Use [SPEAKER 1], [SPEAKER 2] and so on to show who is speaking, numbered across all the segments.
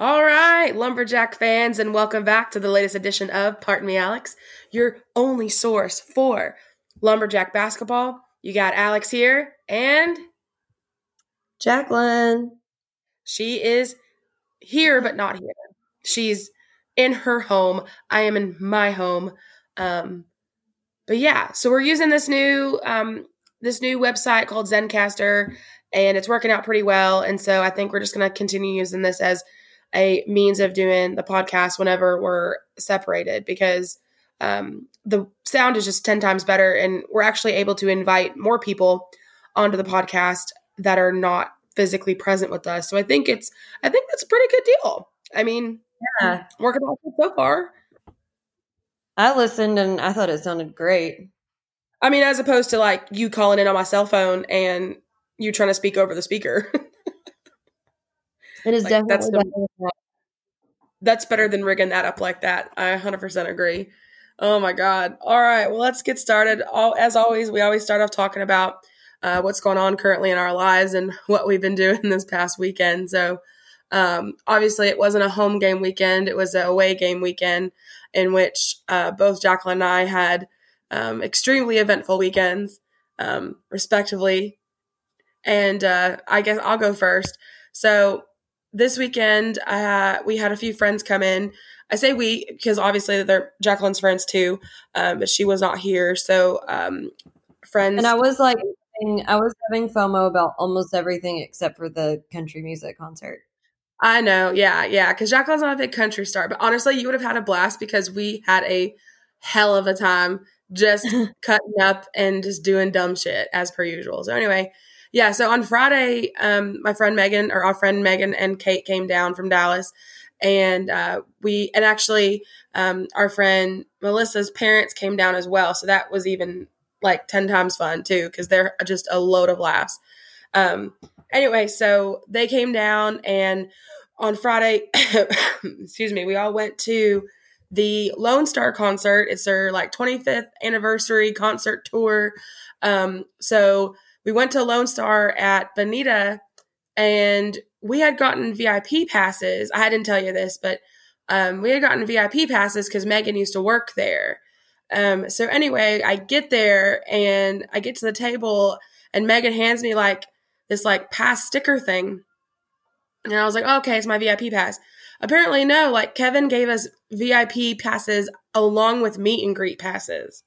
[SPEAKER 1] All right, Lumberjack fans, and welcome back to the latest edition of Pardon Me Alex, your only source for Lumberjack basketball. You got Alex here, and
[SPEAKER 2] Jacqueline.
[SPEAKER 1] she is here but not here. She's in her home. I am in my home. Um, but yeah, so we're using this new um, this new website called Zencastr, and it's working out pretty well. And so I think we're just going to continue using this as a means of doing the podcast whenever we're separated because um, the sound is just 10 times better and we're actually able to invite more people onto the podcast that are not physically present with us so i think it's i think that's a pretty good deal i mean
[SPEAKER 2] Yeah.
[SPEAKER 1] working out so far
[SPEAKER 2] I listened and I thought it sounded great.
[SPEAKER 1] i mean as opposed to like you calling in on my cell phone and you trying to speak over the speaker
[SPEAKER 2] It is
[SPEAKER 1] Like,
[SPEAKER 2] definitely
[SPEAKER 1] that's the-
[SPEAKER 2] better
[SPEAKER 1] that's better than rigging that up like that. I 100% agree. Oh my god. All right, well let's get started. All as always, we always start off talking about uh, what's going on currently in our lives and what we've been doing this past weekend. So, um, obviously, it wasn't a home game weekend; it was a away game weekend in which uh, both Jacqueline and I had um, extremely eventful weekends, um, respectively. And uh, I guess I'll go first. So this weekend, uh, we had a few friends come in. I say we because obviously they're Jacqueline's friends too, um, but she was not here. So um, friends,
[SPEAKER 2] And I was like, I was having FOMO about almost everything except for the country music concert.
[SPEAKER 1] I know, yeah, yeah, because Jacqueline's not a big country star, but honestly, you would have had a blast because we had a hell of a time just cutting up and just doing dumb shit as per usual. So anyway, yeah. So on Friday, um, my friend Megan or our friend Megan and Kate came down from Dallas, and uh, we and actually um, our friend Melissa's parents came down as well. So that was even like ten times fun too because they're just a load of laughs. Um, anyway, so they came down and on Friday, excuse me, we all went to the Lone Star concert. It's their like 25th anniversary concert tour. Um, so we went to Lone Star at Bonita and we had gotten VIP passes. I didn't tell you this, but um, we had gotten VIP passes because Megan used to work there. Um, so anyway, I get there and I get to the table and Megan hands me like this like pass sticker thing. And I was like, oh, okay, it's my VIP pass. Apparently, no, like Kevin gave us VIP passes along with meet and greet passes.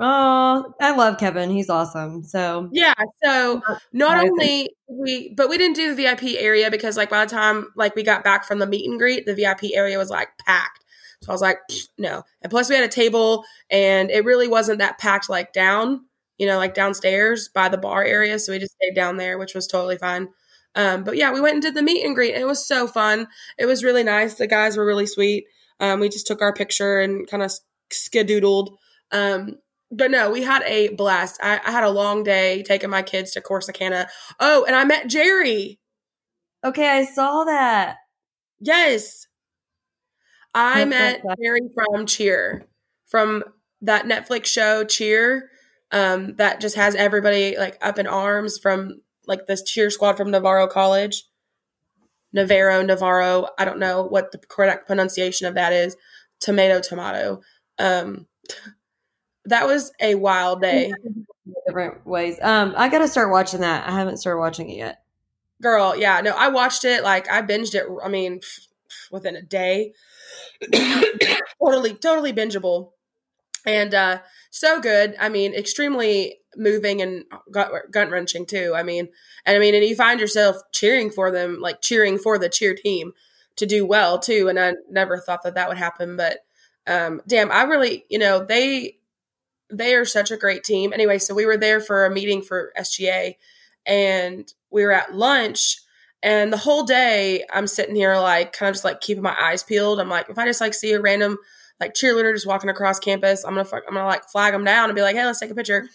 [SPEAKER 2] Oh, I love Kevin. He's awesome. So
[SPEAKER 1] Yeah, so not only we, but we didn't do the VIP area because like by the time like we got back from the meet and greet, the VIP area was like packed. So I was like, no. And plus we had a table and it really wasn't that packed like down, you know, like downstairs by the bar area. So we just stayed down there, which was totally fine. Um, but yeah, we went and did the meet and greet and it was so fun. It was really nice. The guys were really sweet. Um, we just took our picture and kind of skedoodled. Um, but no, we had a blast. I, I had a long day taking my kids to Corsicana. Oh, and I met Jerry.
[SPEAKER 2] okay, I saw that.
[SPEAKER 1] Yes. I met. Jerry from Cheer, from that Netflix show Cheer, um, that just has everybody like up in arms from like this cheer squad from Navarro College. Navarro, Navarro. I don't know what the correct pronunciation of that is. Tomato, tomato. Um, that was a wild day.
[SPEAKER 2] Different ways. Um, I got to start watching that. I haven't started watching it yet.
[SPEAKER 1] Girl, yeah, no, I watched it. Like I binged it. I mean, within a day. totally, totally bingeable, and uh, so good. I mean, extremely moving and gut wrenching too. I mean, and I mean, and you find yourself cheering for them, like cheering for the cheer team to do well too. And I never thought that that would happen, but um, damn, I really, you know, they they are such a great team. Anyway, so we were there for a meeting for SGA, and we were at lunch. And the whole day, I'm sitting here like kind of just like keeping my eyes peeled. I'm like, if I just like see a random like cheerleader just walking across campus, I'm gonna I'm gonna like flag them down and be like, hey, let's take a picture.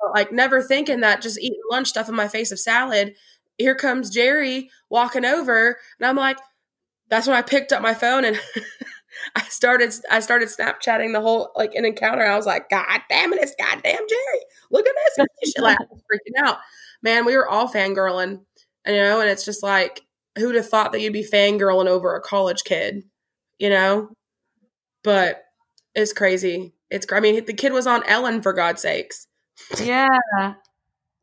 [SPEAKER 1] But, like never thinking that just eating lunch, stuff in my face of salad. Here comes Jerry walking over, and I'm like, that's when I picked up my phone and I started I started Snapchatting the whole like an encounter. I was like, God damn it, it's goddamn Jerry. Look at this. I was freaking out. Man, we were all fangirling, you know, and it's just like who'd have thought that you'd be fangirling over a college kid, you know? But it's crazy. It's I mean, the kid was on Ellen for God's sakes.
[SPEAKER 2] Yeah.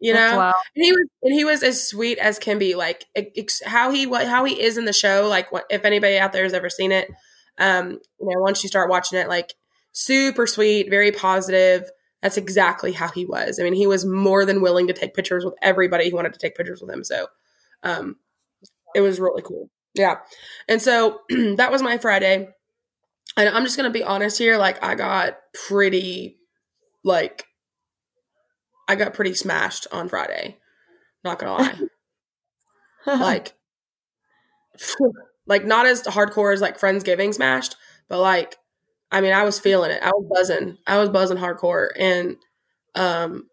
[SPEAKER 1] You know, and he was and he was as sweet as can be. Like ex- how he what how he is in the show. Like what, if anybody out there has ever seen it, um, you know, once you start watching it, like super sweet, very positive. That's exactly how he was. I mean, he was more than willing to take pictures with everybody who wanted to take pictures with him. So, um, it was really cool. Yeah, and so that was my Friday. And I'm just gonna be honest here. Like, I got pretty, like, I got pretty smashed on Friday. Not gonna lie. like, like not as hardcore as like Friendsgiving smashed, but like, I mean, I was feeling it. I was buzzing. I was buzzing hardcore, and um,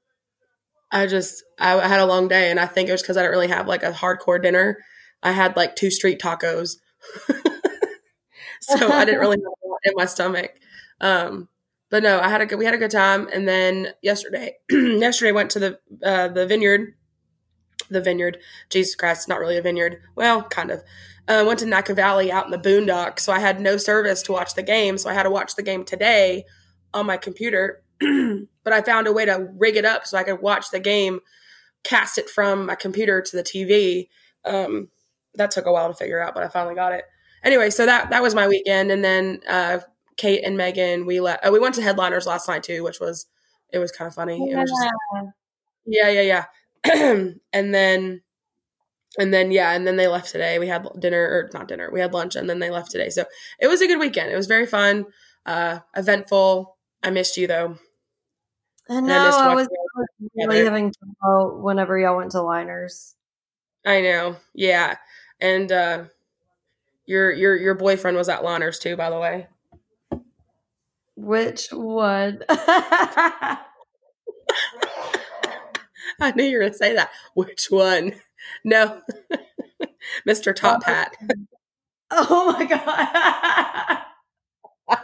[SPEAKER 1] I just I had a long day, and I think it was because I didn't really have like a hardcore dinner. I had like two street tacos, so I didn't really have in my stomach. Um, but no, I had a good we had a good time, and then yesterday, yesterday went to the uh, the vineyard, the vineyard. Jesus Christ, not really a vineyard. Well, kind of. Uh, went to Naka Valley out in the boondock, so I had no service to watch the game. So I had to watch the game today on my computer. but I found a way to rig it up so I could watch the game, cast it from my computer to the TV. Um, that took a while to figure out, but I finally got it. Anyway, so that that was my weekend, and then uh, Kate and Megan, we let uh, we went to Headliners last night too, which was it was kind of funny.
[SPEAKER 2] Yeah.
[SPEAKER 1] Just, yeah, yeah, yeah. and then and then yeah, and then they left today. We had dinner or not dinner. We had lunch, and then they left today. So it was a good weekend. It was very fun, uh, eventful. I missed you though.
[SPEAKER 2] I know. I, I was really having trouble whenever y'all went to Liners.
[SPEAKER 1] I know. Yeah, and uh, your your your boyfriend was at Liners too, by the way.
[SPEAKER 2] Which one?
[SPEAKER 1] I knew you were going to say that. Which one? No, Mr. Top oh, Hat.
[SPEAKER 2] Oh my god.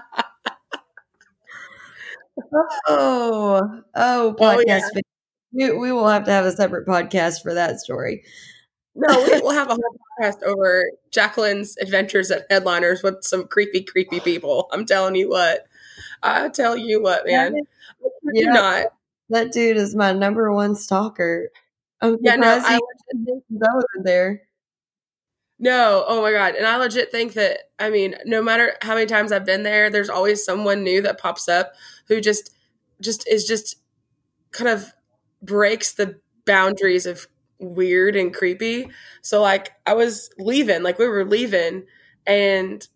[SPEAKER 2] oh, oh, oh podcast. Oh, yeah. we, we will have to have a separate podcast for that story.
[SPEAKER 1] No, we, will have a whole podcast over Jacqueline's adventures at Headliners with some creepy, creepy people. I'm telling you what. I tell you what, man. Yeah, not.
[SPEAKER 2] That dude is my number one stalker. I'm yeah, no, I, I wasn't there.
[SPEAKER 1] No, oh my god. And I legit think that I mean, no matter how many times I've been there, there's always someone new that pops up who just just is just kind of breaks the boundaries of weird and creepy. So like I was leaving, like we were leaving and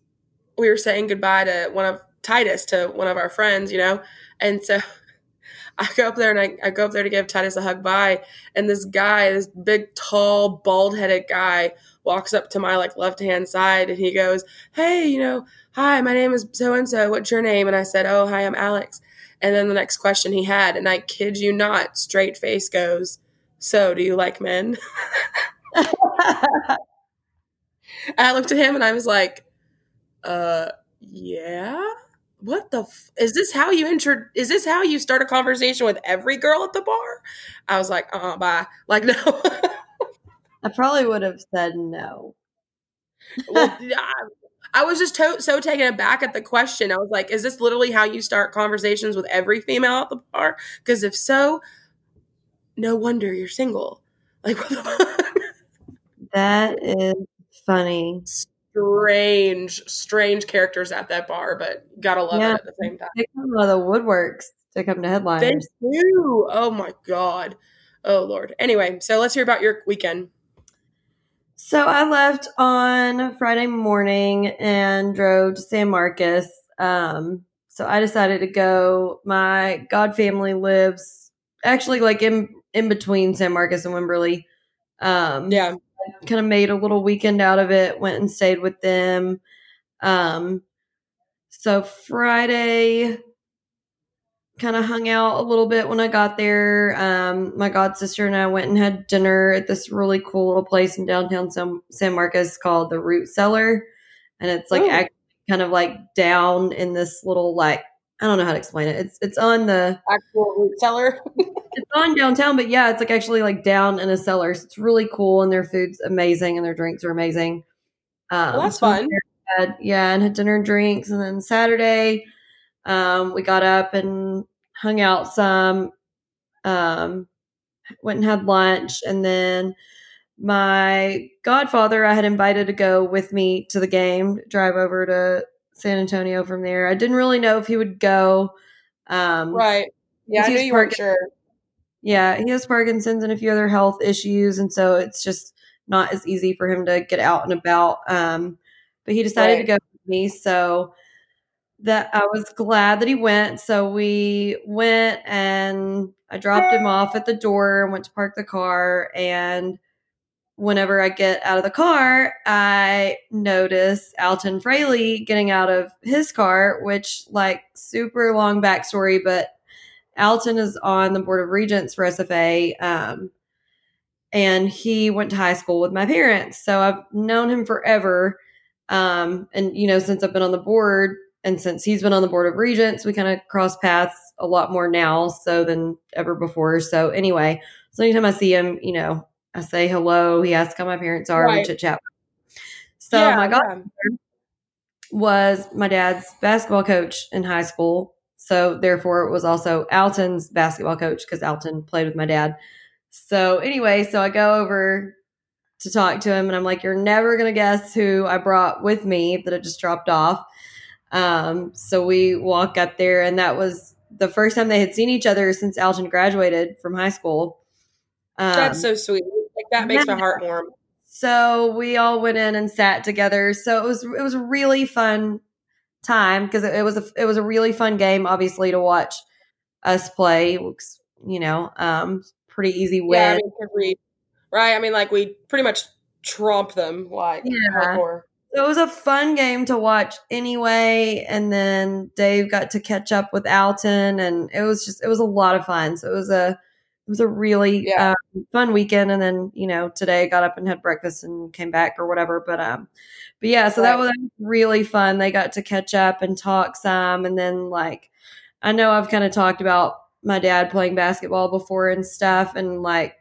[SPEAKER 1] we were saying goodbye to one of Titus to one of our friends, you know? And so I go up there and I, I go up there to give Titus a hug bye. And this guy, this big, tall, bald headed guy, walks up to my like left hand side and he goes, Hey, you know, hi, my name is so and so. What's your name? And I said, Oh, hi, I'm Alex. And then the next question he had, and I kid you not, straight face goes, So, do you like men? I looked at him and I was like, Uh, yeah what the f- is this how you enter is this how you start a conversation with every girl at the bar? I was like uh bye. Like no.
[SPEAKER 2] I probably would have said no.
[SPEAKER 1] Well, I, was just to- so taken aback at the question. I was like is this literally how you start conversations with every female at the bar? Because if so no wonder you're single. Like
[SPEAKER 2] that is funny
[SPEAKER 1] strange, strange characters at that bar, but gotta love yeah, it at the same time.
[SPEAKER 2] They come out of the woodworks to come to headliners.
[SPEAKER 1] They do. Oh my god. Oh lord. Anyway, so let's hear about your weekend.
[SPEAKER 2] So I left on Friday morning and drove to San Marcos. Um, so I decided to go. My god family lives actually like in in between San Marcos and Wimberley. Um,
[SPEAKER 1] yeah
[SPEAKER 2] kind of made a little weekend out of it, went and stayed with them. Um, so Friday, kind of hung out a little bit when I got there. Um, my god sister and I went and had dinner at this really cool little place in downtown San, San Marcos called the Root Cellar, and it's like kind of like down in this little like I don't know how to explain it. It's it's on the
[SPEAKER 1] actual root cellar.
[SPEAKER 2] it's on downtown, but yeah, it's like actually like down in a cellar. So it's really cool, and their food's amazing, and their drinks are amazing.
[SPEAKER 1] Um, well, that's so fun.
[SPEAKER 2] Had, yeah, and had dinner and drinks, and then Saturday, um, we got up and hung out some. Um, went and had lunch, and then my godfather I had invited to go with me to the game, drive over to San Antonio from there. I didn't really know if he would go. Um,
[SPEAKER 1] right. Yeah, I knew you weren't sure.
[SPEAKER 2] Yeah, he has Parkinson's and a few other health issues, and so it's just not as easy for him to get out and about. Um, but he decided right. to go with me, so that I was glad that he went. So we went and I dropped him off at the door and went to park the car and whenever I get out of the car, I notice Alton Frailey getting out of his car, which, like, super long backstory, but Alton is on the board of regents for SFA. Um, and he went to high school with my parents. So I've known him forever. Um, and, you know, since I've been on the board and since he's been on the board of regents, we kind of cross paths a lot more now so than ever before. So anyway, so anytime I see him, you know, I say hello. He asks how my parents are. Right. We chit chat. So yeah, my godfather yeah. was my dad's basketball coach in high school. So therefore, it was also Alton's basketball coach because Alton played with my dad. So anyway, so I go over to talk to him, and I'm like, "You're never gonna guess who I brought with me that I just dropped off." Um, so we walk up there, and that was the first time they had seen each other since Alton graduated from high school.
[SPEAKER 1] Um, That's so sweet. Like that makes my heart warm.
[SPEAKER 2] So we all went in and sat together. So it was it was a really fun time because it, it, was a it was a really fun game, obviously, to watch us play. You know, um, pretty easy win. Yeah, I
[SPEAKER 1] mean, we, right? I mean, like we pretty much trump them. Like yeah. Hardcore.
[SPEAKER 2] So it was a fun game to watch anyway. And then Dave got to catch up with Alton, and it was just it was a lot of fun. So it was a it was a really yeah. um, fun weekend. And then, you know, today I got up and had breakfast and came back or whatever. But, um, but yeah, so right. that was really fun. They got to catch up and talk some. And then, like, I know I've kind of talked about my dad playing basketball before and stuff. And, like,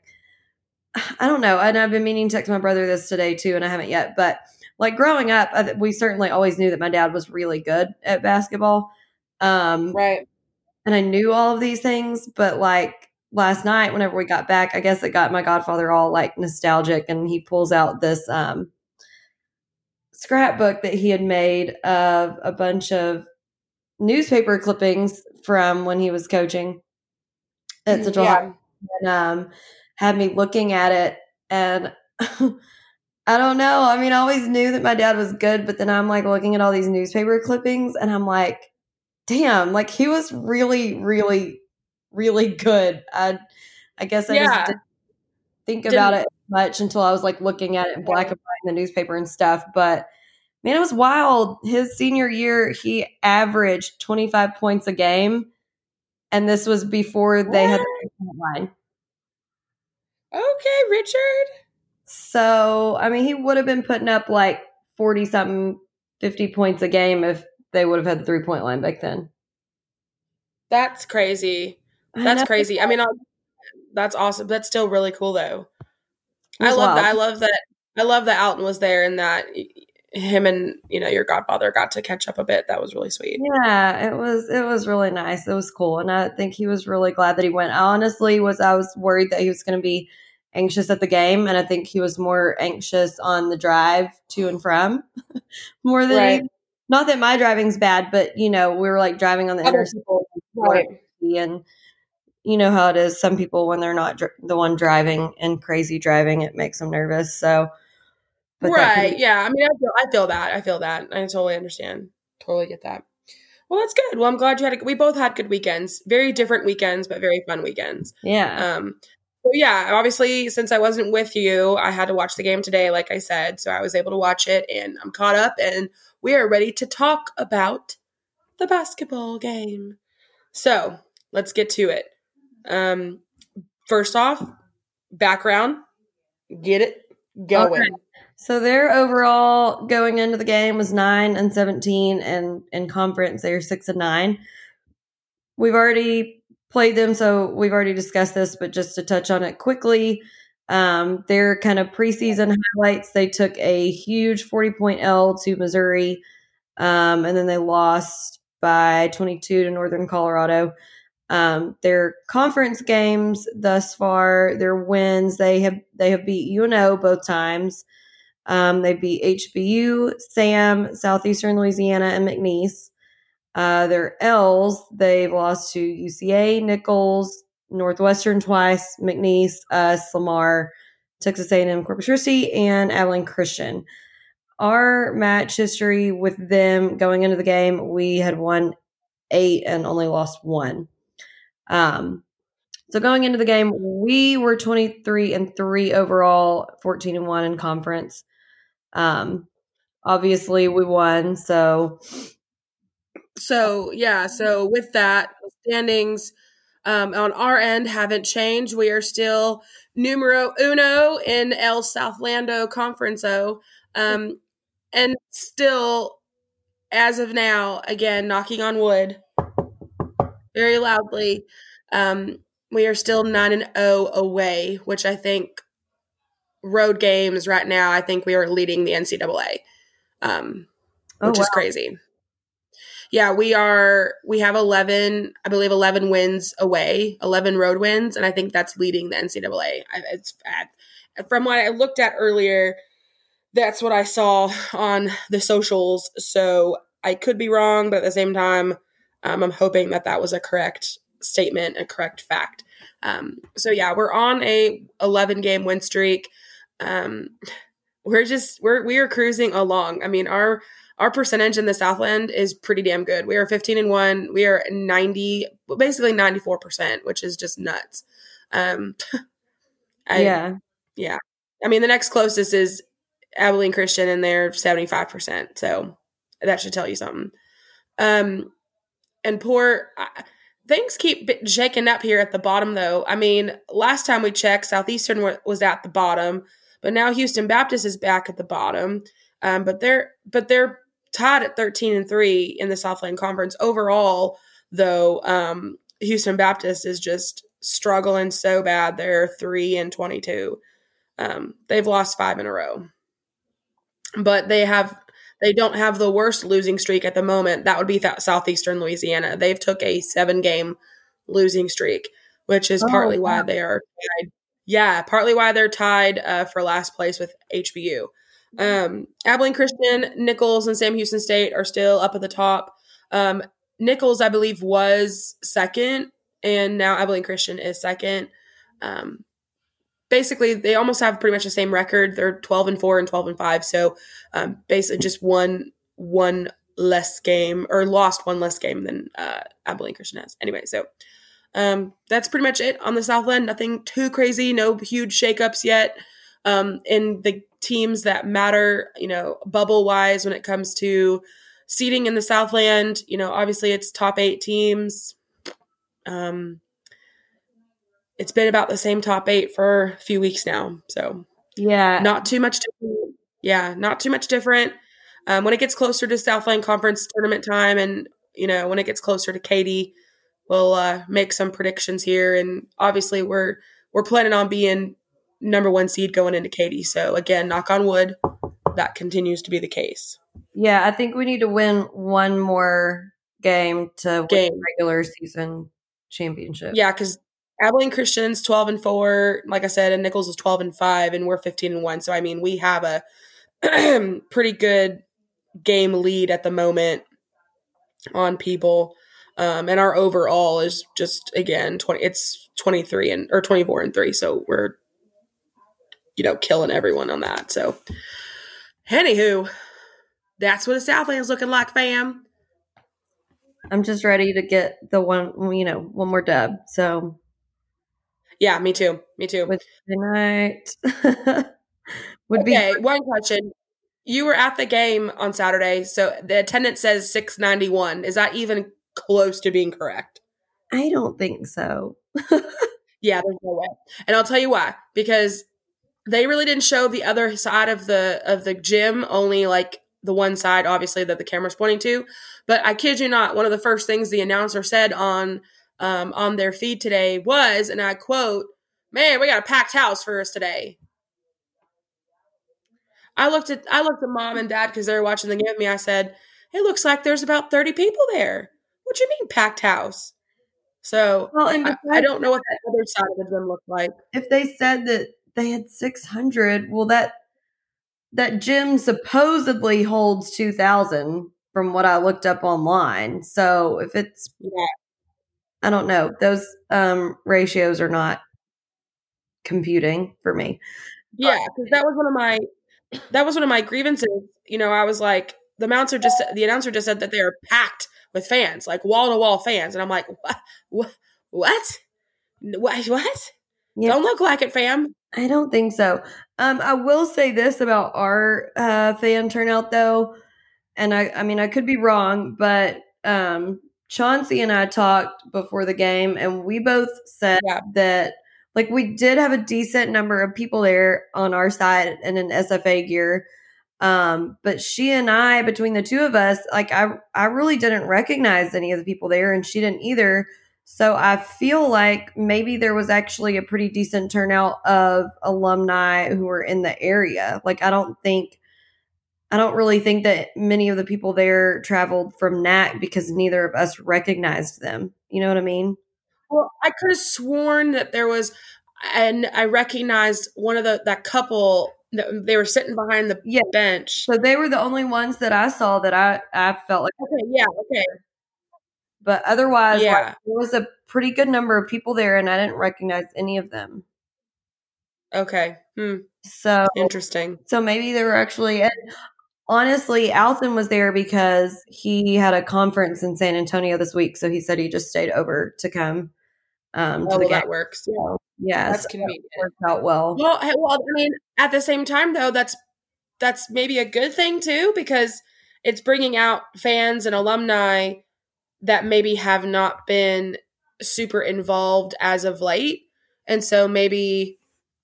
[SPEAKER 2] I don't know. And I've been meaning to text my brother this today too, and I haven't yet. But, like, growing up, we certainly always knew that my dad was really good at basketball. Um,
[SPEAKER 1] right.
[SPEAKER 2] And I knew all of these things, but, like, last night whenever we got back i guess it got my godfather all like nostalgic and he pulls out this um scrapbook that he had made of a bunch of newspaper clippings from when he was coaching at Central yeah. and um had me looking at it and I don't know. I mean, I always knew that my dad was good, but then I'm like looking at all these newspaper clippings and I'm like, damn, like he was really, really really good. I I guess I yeah. just didn't think didn't, about it much until I was like looking at it in black and white in the newspaper and stuff. But man, it was wild. His senior year, he averaged 25 points a game. And this was before they what? had the line.
[SPEAKER 1] Okay, Richard.
[SPEAKER 2] So, I mean, he would have been putting up like 40 something, 50 points a game if they would have had the three point line back then.
[SPEAKER 1] That's crazy. That's crazy. I mean, I'll, that's awesome. That's still really cool though. I love that. I love that. I love that Alton was there and that him and you know your godfather got to catch up a bit. That was really sweet.
[SPEAKER 2] Yeah, it was. It was really nice. It was cool, and I think he was really glad that he went. I honestly, was I was worried that he was going to be anxious at the game, and I think he was more anxious on the drive to and from more than right. not that my driving's bad, but you know we were like driving on the interstate right. and you know how it is. Some people, when they're not dr- the one driving and crazy driving, it makes them nervous. So,
[SPEAKER 1] right, be- yeah. I mean, I feel, I feel that. I feel that. I totally understand. Totally get that. Well, that's good. Well, I'm glad you had. A, we both had good weekends. Very different weekends, but very fun weekends.
[SPEAKER 2] Yeah.
[SPEAKER 1] Um. So yeah, obviously, since I wasn't with you, I had to watch the game today, like I said. So I was able to watch it, and I'm caught up, and we are ready to talk about the basketball game. So let's get to it. Um, first off, background, get it going. Okay.
[SPEAKER 2] So their overall going into the game was nine and seventeen, and in conference they are six and nine. we've already played them, so we've already discussed this, but just to touch on it quickly, um, their kind of preseason highlights they took a huge 40 point L to Missouri, um, and then they lost by 22 to Northern Colorado. Um, their conference games thus far, their wins, they have they have beat UNO both times. Um, they beat HBU, Sam, Southeastern Louisiana, and McNeese. Uh, their L's, they've lost to UCA, Nicholls, Northwestern twice, McNeese, us, Lamar, Texas A&M, Corpus Christi, and Abilene Christian. Our match history with them going into the game, we had won eight and only lost one. Um, so going into the game, we were 23 and 3 overall, 14 and 1 in conference. Um, obviously we won, so
[SPEAKER 1] so yeah, so with that, standings um, on our end haven't changed. We are still numero uno in El Southlando Conferenco. Um, and still, as of now, again, knocking on wood very loudly, um, we are still 9 and 0 away, which I think road games right now, I think we are leading the NCAA, um, oh, which wow. is crazy. Yeah, we are. We have eleven, I believe, eleven wins away, eleven road wins, and I think that's leading the NCAA. It's bad. From what I looked at earlier, that's what I saw on the socials. So I could be wrong, but at the same time, um, I'm hoping that that was a correct statement, a correct fact. Um, so yeah, we're on a 11 game win streak. Um, we're just we're we are cruising along. I mean, our our percentage in the Southland is pretty damn good. We are 15 and 1. We are 90 basically 94%, which is just nuts. Um
[SPEAKER 2] I, Yeah.
[SPEAKER 1] Yeah. I mean, the next closest is Abilene Christian and they're 75%. So that should tell you something. Um and poor things keep shaking up here at the bottom though. I mean, last time we checked Southeastern was at the bottom. But now Houston Baptist is back at the bottom. Um, but they're but they're tied at 13 and 3 in the Southland Conference. Overall, though, um, Houston Baptist is just struggling so bad. They're 3 and 22. Um, they've lost five in a row. But they have they don't have the worst losing streak at the moment. That would be th- Southeastern Louisiana. They've took a seven game losing streak, which is oh, partly wow. why they are tied yeah, partly why they're tied uh, for last place with HBU. Um, Abilene Christian, Nicholls, and Sam Houston State are still up at the top. Um, Nicholls, I believe, was second, and now Abilene Christian is second. Um, basically, they almost have pretty much the same record. They're twelve and four and twelve and five. So um, basically, just one one less game or lost one less game than uh, Abilene Christian has. Anyway, so um, that's pretty much it on the Southland. Nothing too crazy, no huge shakeups yet. Um, in the teams that matter, you know, bubble wise when it comes to seeding in the Southland, you know, obviously it's top eight teams. Um, it's been about the same top eight for a few weeks now. So
[SPEAKER 2] yeah,
[SPEAKER 1] not too much. Different. Yeah, not too much different. Um, when it gets closer to Southland Conference tournament time, and you know when it gets closer to Katy, we'll uh, make some predictions here. And obviously, we're we're planning on being number one seed going into Katy. So again, knock on wood, that continues to be the case.
[SPEAKER 2] Yeah, I think we need to win one more game to game. win regular season championship.
[SPEAKER 1] Yeah, because Abilene Christian's twelve and four, like I said, and Nicholls is twelve and five, and we're fifteen and one. So I mean, we have a pretty good game lead at the moment on people. Um, and our overall is just again twenty. It's twenty three and or twenty four and three. So we're you know killing everyone on that. So anywho, that's what the Southland's looking like, fam.
[SPEAKER 2] I'm just ready to get the one you know one more dub. So
[SPEAKER 1] yeah, me too. Me too.
[SPEAKER 2] Wednesday night
[SPEAKER 1] would okay, be one question. You were at the game on Saturday, so the attendance says 691. Is that even close to being correct.
[SPEAKER 2] I don't think so.
[SPEAKER 1] yeah, there's no way. And I'll tell you why. Because they really didn't show the other side of the of the gym, only like the one side, obviously, that the camera's pointing to. But I kid you not, one of the first things the announcer said on um, on their feed today was, and I quote, "Man, we got a packed house for us today." I looked at I looked at mom and dad because they were watching the game with me. I said, "It looks like there's about thirty people there." What do you mean packed house? So
[SPEAKER 2] Well, and
[SPEAKER 1] I, I don't know what that other side of the gym looked like.
[SPEAKER 2] if they said that they had 600 well that that gym supposedly holds 2000 from what i looked up online so if it's
[SPEAKER 1] Yeah,
[SPEAKER 2] i don't know those um ratios are not computing for me
[SPEAKER 1] yeah, because that was one of my that was one of my grievances. You know, I was like, the announcer just the announcer just said that they are packed with fans, like wall to wall fans, and I'm like, what? What? What? What?
[SPEAKER 2] Yeah.
[SPEAKER 1] Don't look like it, fam.
[SPEAKER 2] i don't think so um i will say this about our uh fan turnout though and i i mean i could be wrong but um chauncey and i talked before the game and we both said
[SPEAKER 1] Yeah.
[SPEAKER 2] that like we did have a decent number of people there on our side and in SFA gear. Um, but she and I, between the two of us, like I I really didn't recognize any of the people there and she didn't either. So I feel like maybe there was actually a pretty decent turnout of alumni who were in the area. Like I don't think I don't really think that many of the people there traveled from NAC because neither of us recognized them. You know what I mean?
[SPEAKER 1] Well, I could have sworn that there was, and I recognized one of the that couple. That they were sitting behind the
[SPEAKER 2] Yeah.
[SPEAKER 1] bench.
[SPEAKER 2] So they were the only ones that I saw that I I felt like
[SPEAKER 1] Okay, yeah, okay,
[SPEAKER 2] but otherwise like,
[SPEAKER 1] Yeah.
[SPEAKER 2] there was a pretty good number of people there and I didn't recognize any of them.
[SPEAKER 1] okay. Hmm,
[SPEAKER 2] So
[SPEAKER 1] interesting.
[SPEAKER 2] so maybe they were actually and honestly Alton was there because he had a conference in San Antonio this week so he said he just stayed over to come um to
[SPEAKER 1] Oh,
[SPEAKER 2] the
[SPEAKER 1] well, that works. Yeah,
[SPEAKER 2] Yeah,
[SPEAKER 1] that's
[SPEAKER 2] so
[SPEAKER 1] convenient.
[SPEAKER 2] it worked out well.
[SPEAKER 1] Well, well, I mean, at the same time, though, that's that's maybe a good thing too because it's bringing out fans and alumni that maybe have not been super involved as of late, and so maybe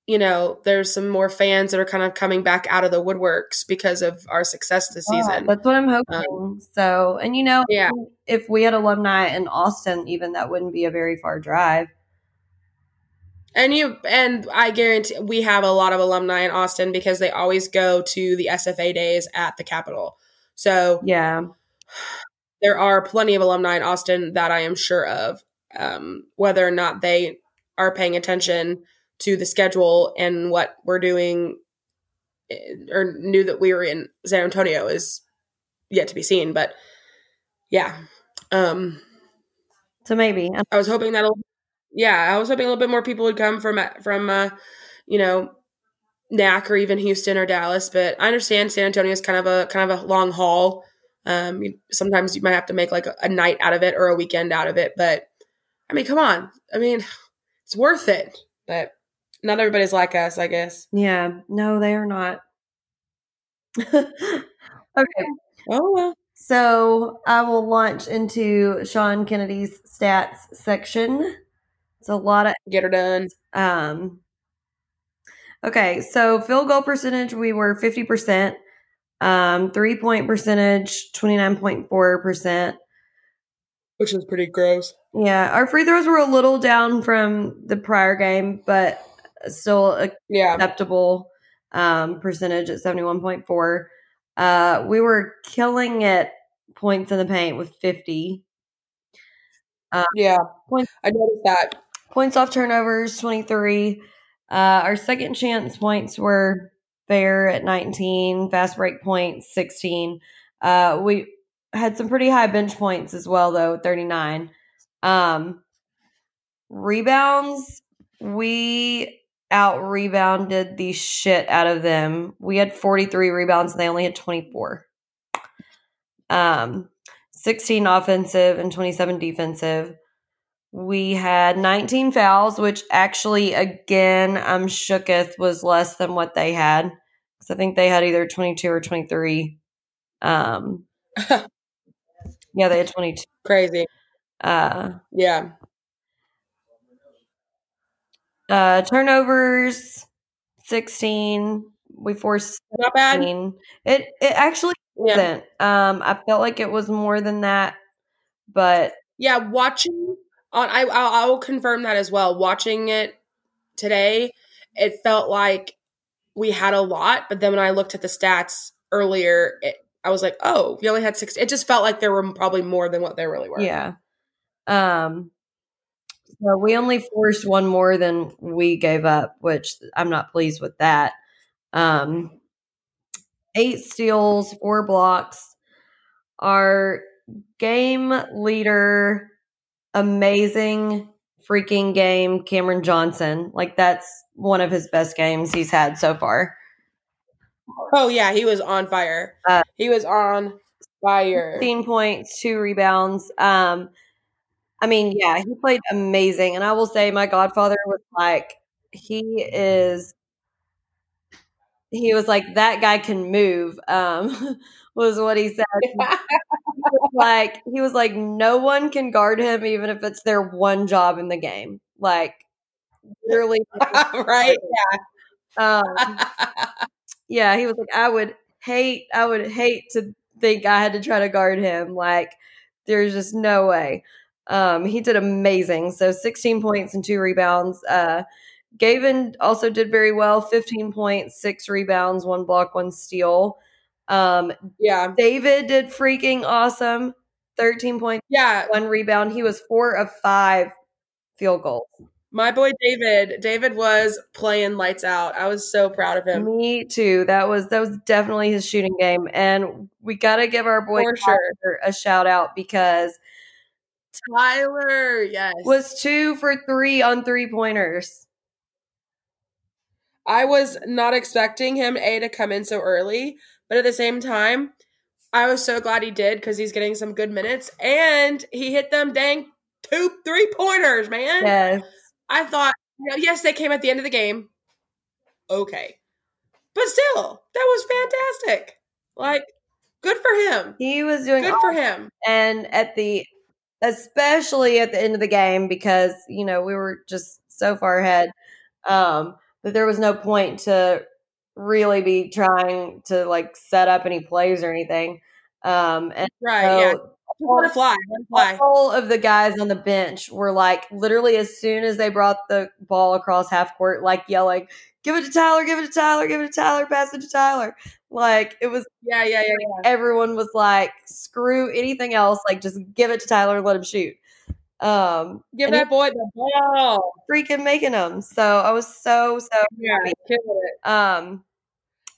[SPEAKER 1] you know there's some more fans that are kind of coming back out of the woodworks because of our success this
[SPEAKER 2] Yeah,
[SPEAKER 1] season.
[SPEAKER 2] that's what I'm hoping. so, and you know,
[SPEAKER 1] Yeah.
[SPEAKER 2] if we had alumni in Austin, even that wouldn't be a very far drive.
[SPEAKER 1] And you and I guarantee we have a lot of alumni in Austin because they always go to the SFA days at the Capitol. So
[SPEAKER 2] Yeah.
[SPEAKER 1] there are plenty of alumni in Austin that I am sure of. Um, whether or not they are paying attention to the schedule and what we're doing, eh, or knew that we were in San Antonio is yet to be seen. But yeah, um,
[SPEAKER 2] So maybe.
[SPEAKER 1] I was hoping that'll, yeah, I was hoping a little bit more people would come from from, uh, you know, NAC or even Houston or Dallas. But I understand San Antonio is kind of a kind of a long haul. Um, you, sometimes you might have to make like a, a night out of it or a weekend out of it. But I mean, come on, I mean, it's worth it. But not everybody's like us, I guess.
[SPEAKER 2] Yeah. No, they are not. okay.
[SPEAKER 1] Oh well.
[SPEAKER 2] So I will launch into Sean Kennedy's stats section. It's a lot of
[SPEAKER 1] Get her done.
[SPEAKER 2] um Okay, so field goal percentage we were 50%. Um three point percentage 29.4%.
[SPEAKER 1] Which is pretty gross.
[SPEAKER 2] Yeah, our free throws were a little down from the prior game, but still a
[SPEAKER 1] Yeah.
[SPEAKER 2] acceptable um, percentage at 71.4. Uh, we were killing it points in the paint with 50.
[SPEAKER 1] Yeah.
[SPEAKER 2] Point-
[SPEAKER 1] I noticed that.
[SPEAKER 2] Points off turnovers, 23. Uh, our second chance points were fair at 19. Fast break points, 16. Uh, we had some pretty high bench points as well, though, 39. Um, rebounds, we out rebounded the shit out of them. We had 43 rebounds and they only had 24. Um, 16 offensive and 27 defensive. We had 19 fouls, which actually, again, I'm shooketh was less than what they had. Because I think they had either 22 or 23. Um, yeah, they had 22.
[SPEAKER 1] Crazy.
[SPEAKER 2] Uh,
[SPEAKER 1] Yeah.
[SPEAKER 2] Uh, turnovers, 16. We forced
[SPEAKER 1] Not bad.
[SPEAKER 2] It, it actually
[SPEAKER 1] Yeah.
[SPEAKER 2] wasn't. Um, I felt like it was more than that, but
[SPEAKER 1] Yeah, watching on I I will confirm that as well. Watching it today, it felt like we had a lot, but then when I looked at the stats earlier, it, I was like, "Oh, we only had 6." It just felt like there were probably more than what there really were.
[SPEAKER 2] yeah. Um, so we only forced one more than we gave up, which I'm not pleased with that. Um, eight steals, four blocks. Our game leader, amazing freaking game, Cameron Johnson. Like that's one of his best games he's had so far.
[SPEAKER 1] Oh yeah, he was on fire.
[SPEAKER 2] Uh,
[SPEAKER 1] he was on fire.
[SPEAKER 2] 15 points, two rebounds. Um, I mean, yeah, he played amazing. And I will say, my godfather was like, he is, he was like, that guy can move, um, was what he said. Like, he was like, no one can guard him, even if it's their one job in the game. Like, literally,
[SPEAKER 1] right?
[SPEAKER 2] um,
[SPEAKER 1] Yeah.
[SPEAKER 2] yeah, he was like, I would hate, I would hate to think I had to try to guard him. Like, there's just no way. Um, he did amazing. So 16 points and two rebounds. Uh, Gavin also did very well 15 points, six rebounds, one block, one steal. Um,
[SPEAKER 1] yeah.
[SPEAKER 2] David did freaking awesome 13 points,
[SPEAKER 1] Yeah.
[SPEAKER 2] one rebound. He was four of five field goals.
[SPEAKER 1] My boy David. David was playing lights out. I was so proud of him.
[SPEAKER 2] Me too. That was that was definitely his shooting game, and we got to give our boy
[SPEAKER 1] For sure.
[SPEAKER 2] A shout out because
[SPEAKER 1] Tyler, yes.
[SPEAKER 2] was two for three on three pointers.
[SPEAKER 1] I was not expecting him A to come in so early, but at the same time, I was so glad he did because he's getting some good minutes and he hit them dang two three pointers, man.
[SPEAKER 2] Yes,
[SPEAKER 1] I thought, you know, yes, they came at the end of the game. Okay. But still, that was fantastic. Like, good for him.
[SPEAKER 2] he was doing
[SPEAKER 1] Good for him.
[SPEAKER 2] and at the especially at the end of the game because you know we were just so far ahead um that there was no point to really be trying to like set up any plays or anything um and
[SPEAKER 1] Right.
[SPEAKER 2] so
[SPEAKER 1] yeah. Let fly. Fly.
[SPEAKER 2] all of the guys on the bench were like literally as soon as they brought the ball across half court like yelling give it to tyler give it to tyler give it to tyler pass it to tyler like it was
[SPEAKER 1] Yeah, yeah, yeah, yeah.
[SPEAKER 2] everyone was like, screw anything else, like just give it to Tyler and let him shoot. Um,
[SPEAKER 1] Give that boy the ball.
[SPEAKER 2] freaking making them. So I was so so
[SPEAKER 1] Yeah, killing
[SPEAKER 2] um.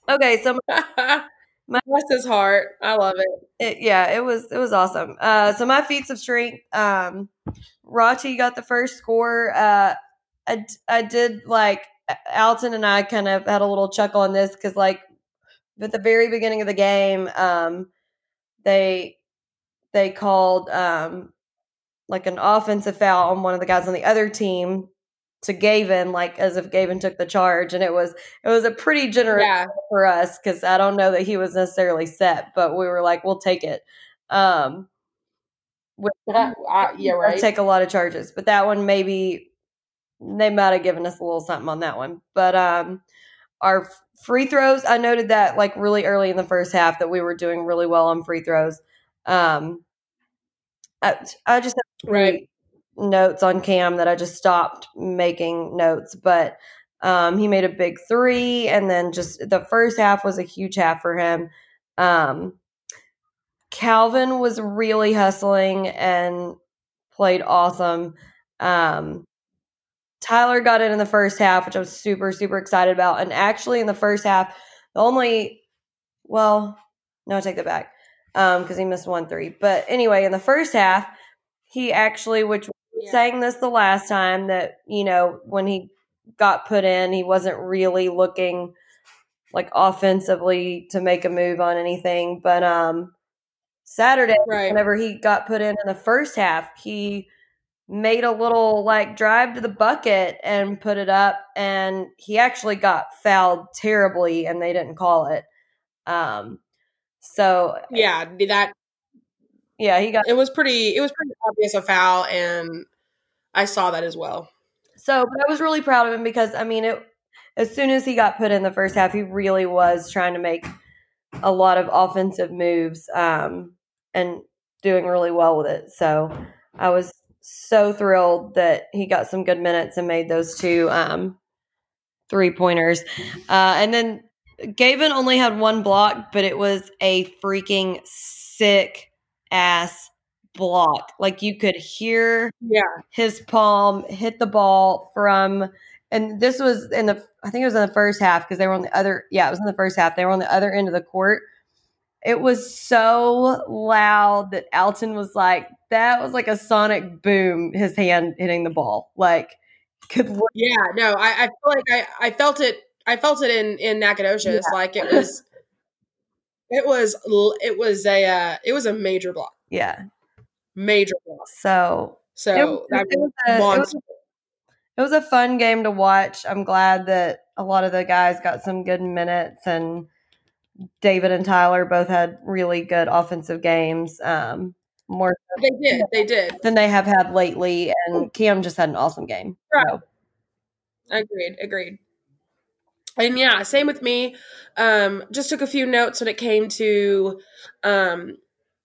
[SPEAKER 2] Okay, so
[SPEAKER 1] it.
[SPEAKER 2] My-
[SPEAKER 1] Bless his heart. I love it.
[SPEAKER 2] it, yeah, it was it was awesome. Uh, so my feats of strength. Um, Roti got the first score. Uh, I I did like Alton and I kind of had a little chuckle on this because like at the very beginning of the game, um, they they called um like an offensive foul on one of the guys on the other team to Gavin, like as if Gavin took the charge, and it was it was a pretty generous
[SPEAKER 1] Yeah.
[SPEAKER 2] for us because I don't know that he was necessarily set, but we were like, we'll take it. Um,
[SPEAKER 1] Uh, yeah, right.
[SPEAKER 2] take a lot of charges, but that one maybe they might have given us a little something on that one. But um, our free throws, I noted that like really early in the first half that we were doing really well on free throws. Um, I, I just have
[SPEAKER 1] Right.
[SPEAKER 2] notes on Cam that I just stopped making notes, but um, he made a big three, and then just the first half was a huge half for him. Um, Calvin was really hustling and played awesome. Um, Tyler got in in the first half, which I was super super excited about, and actually in the first half, the only well, no, I take that back because he missed one three. But anyway, in the first half, he actually, which
[SPEAKER 1] Yeah.
[SPEAKER 2] saying this the last time that you know when he got put in, he wasn't really looking like offensively to make a move on anything. But um, Saturday,
[SPEAKER 1] Right.
[SPEAKER 2] whenever he got put in in the first half, he made a little like drive to the bucket and put it up, and he actually got fouled terribly, and they didn't call it. Um, so
[SPEAKER 1] Yeah, that
[SPEAKER 2] yeah, he got
[SPEAKER 1] it was pretty. It was pretty obvious a foul, and I saw that as well.
[SPEAKER 2] So, but I was really proud of him because I mean, it as soon as he got put in the first half, he really was trying to make a lot of offensive moves um, and doing really well with it. So I was so thrilled that he got some good minutes and made those two um, three pointers. Uh, and then Gavin only had one block, but it was a freaking sick ass block. Like you could hear
[SPEAKER 1] Yeah.
[SPEAKER 2] his palm hit the ball from and this was in the I think it was in the first half because they were on the other yeah, it was in the first half. They were on the other end of the court. It was so loud that Alton was like, that was like a sonic boom, his hand hitting the ball. Like could
[SPEAKER 1] Yeah, no, I, I feel like I, I felt it. I felt it in in Nacogdoches. Like it was, it was, it was a, uh, it was a major block,
[SPEAKER 2] yeah.
[SPEAKER 1] major block.
[SPEAKER 2] So
[SPEAKER 1] So
[SPEAKER 2] it
[SPEAKER 1] that
[SPEAKER 2] it was a- it was
[SPEAKER 1] monster.
[SPEAKER 2] it was a fun game to watch. I'm glad that a lot of the guys got some good minutes and David and Tyler both had really good offensive games. Um, more
[SPEAKER 1] they did, they did.
[SPEAKER 2] than they have had lately, and Cam just had an awesome game.
[SPEAKER 1] Right.
[SPEAKER 2] So,
[SPEAKER 1] Agreed, agreed. And yeah, same with me. Um, just took a few notes when it came to um,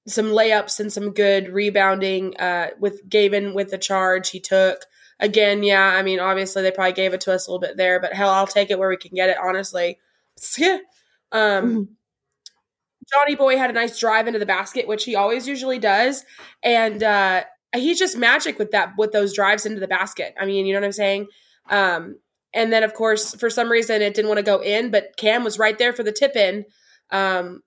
[SPEAKER 1] some layups and some good rebounding uh, with Gavin with the charge he took. Again, yeah, I mean, obviously they probably gave it to us a little bit there, but hell, I'll take it where we can get it, honestly. um, Johnny Boy had a nice drive into the basket, which he always usually does. And uh, he's just magic with that, with those drives into the basket. I mean, you know what I'm saying? Um, and then, of course, for some reason, it didn't want to go in, but Cam was right there for the tip in. Um,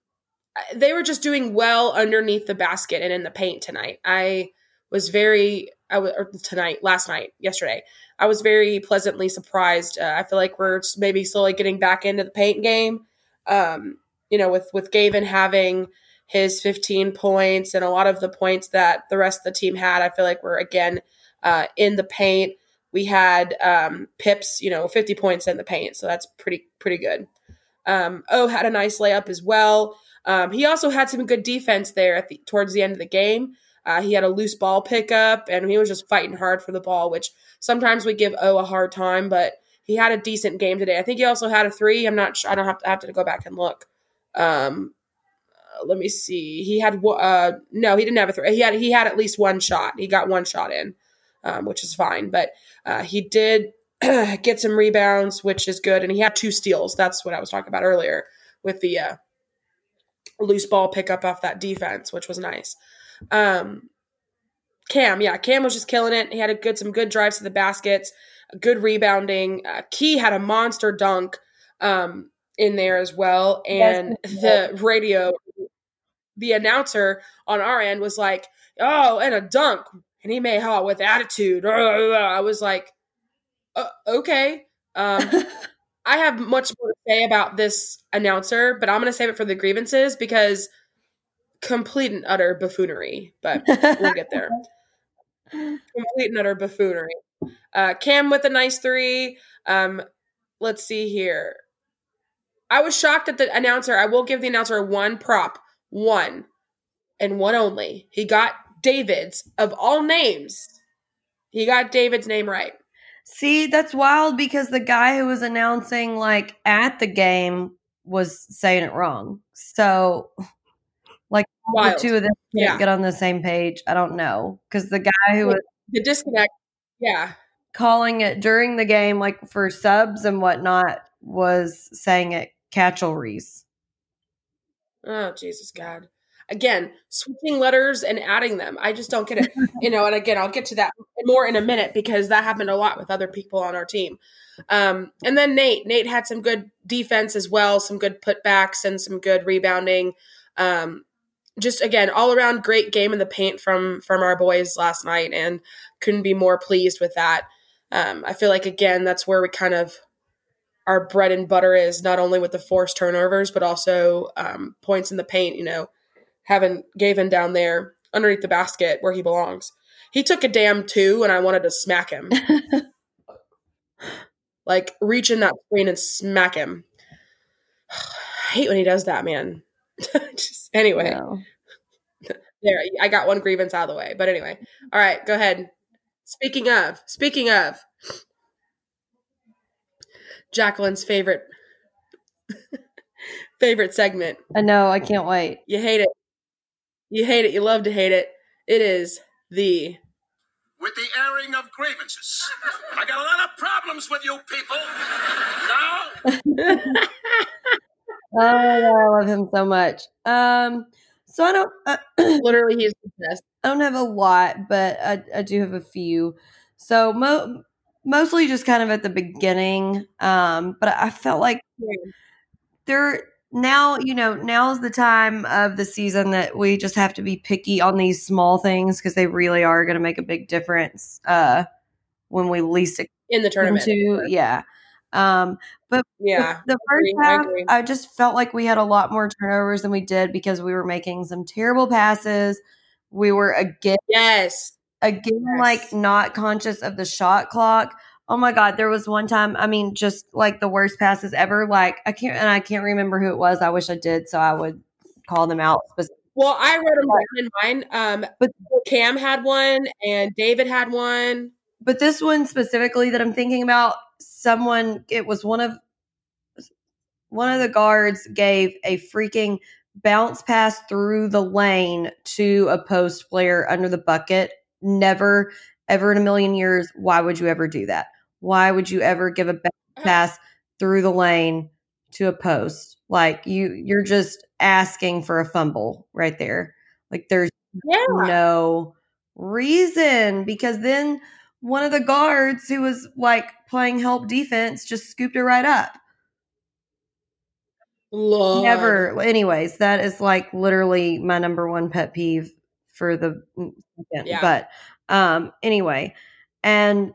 [SPEAKER 1] they were just doing well underneath the basket and in the paint tonight. I was very, I was or tonight, last night, yesterday. I was very pleasantly surprised. Uh, I feel like we're maybe slowly getting back into the paint game. Um, you know, with with Gavin having his 15 points and a lot of the points that the rest of the team had, I feel like we're again uh, in the paint. We had um, Pips, you know, 50 points in the paint, so that's pretty pretty good. Um, o had a nice layup as well. Um, he also had some good defense there at the towards the end of the game. Uh, he had a loose ball pickup, and he was just fighting hard for the ball, which sometimes we give O a hard time, but he had a decent game today. I think he also had a three. I'm not sure. I don't have to, I have to go back and look. Um, uh, let me see. He had uh, no, he didn't have a three. He had he had at least one shot. He got one shot in, um, which is fine. But uh, he did get some rebounds, which is good, and he had two steals. That's what I was talking about earlier with the uh, loose ball pickup off that defense, which was nice. Um, Cam, yeah, Cam was just killing it. He had a good some good drives to the baskets, good rebounding. Uh, Key had a monster dunk um, in there as well, and the radio, the announcer on our end was like, "Oh, and a dunk," and he made how with attitude. I was like, uh, "Okay." Um, I have much more to say about this announcer, but I'm going to save it for the grievances because complete and utter buffoonery. But we'll get there. complete and utter buffoonery. Uh, Cam with a nice three. Um, let's see here. I was shocked at the announcer. I will give the announcer one prop, one, and one only. He got David's of all names. He got David's name right.
[SPEAKER 2] See, that's wild because the guy who was announcing like at the game was saying it wrong. So, like,
[SPEAKER 1] Wild.
[SPEAKER 2] the two of them can't get on the same page. I don't know because the guy who was
[SPEAKER 1] The disconnect. Yeah.
[SPEAKER 2] calling it during the game, like for subs and whatnot, was saying it catchelries.
[SPEAKER 1] Oh, Jesus God. Again, switching letters and adding them. I just don't get it. you know, and again, I'll get to that more in a minute because that happened a lot with other people on our team. Um, and then Nate. Nate had some good defense as well, some good putbacks and some good rebounding. Um, just again, all around great game in the paint from from our boys last night, and couldn't be more pleased with that. Um, I feel like again, that's where we kind of our bread and butter is not only with the forced turnovers, but also um, points in the paint. You know, having Gavin down there underneath the basket where he belongs. He took a damn two, and I wanted to smack him. like reach in that screen and smack him. I hate when he does that, man. Just, anyway,
[SPEAKER 2] No.
[SPEAKER 1] There I got one grievance out of the way. But anyway, all right, go ahead. Speaking of, speaking of, Jacqueline's favorite favorite segment.
[SPEAKER 2] I know. I can't wait.
[SPEAKER 1] You hate it. You hate it. You love to hate it. It is the
[SPEAKER 3] with the airing of grievances. I got a lot of problems with you people. Now,
[SPEAKER 2] Oh, I love him so much. Um, so I don't. Uh,
[SPEAKER 1] literally he's best.
[SPEAKER 2] I don't have a lot, but I, I do have a few. So mo- mostly just kind of at the beginning. Um, but I felt like there now, you know, now is the time of the season that we just have to be picky on these small things because they really are going to make a big difference uh, when we least expect
[SPEAKER 1] in the
[SPEAKER 2] them
[SPEAKER 1] tournament.
[SPEAKER 2] to. Yeah. Um, but
[SPEAKER 1] Yeah.
[SPEAKER 2] the
[SPEAKER 1] I
[SPEAKER 2] first
[SPEAKER 1] I
[SPEAKER 2] half,
[SPEAKER 1] agree.
[SPEAKER 2] I just felt like we had a lot more turnovers than we did because we were making some terrible passes. We were again,
[SPEAKER 1] Yes.
[SPEAKER 2] again,
[SPEAKER 1] Yes.
[SPEAKER 2] like not conscious of the shot clock. Oh my god, there was one time. I mean, just like the worst passes ever. Like I can't, and I can't remember who it was. I wish I did, so I would call them out. Specifically.
[SPEAKER 1] Well, I wrote them down in mine. Um,
[SPEAKER 2] But-
[SPEAKER 1] Cam had one, and David had one.
[SPEAKER 2] But this one specifically that I'm thinking about, someone it was one of one of the guards gave a freaking bounce pass through the lane to a post player under the bucket. Never, ever in a million years, why would you ever do that? Why would you ever give a bounce uh-huh. pass through the lane to a post? Like you, you're just asking for a fumble right there. Like there's
[SPEAKER 1] Yeah.
[SPEAKER 2] no reason because then one of the guards who was like playing help defense just scooped it right up.
[SPEAKER 1] Lord.
[SPEAKER 2] Never. Anyways, that is like literally my number one pet peeve for the.
[SPEAKER 1] Yeah.
[SPEAKER 2] But um anyway, and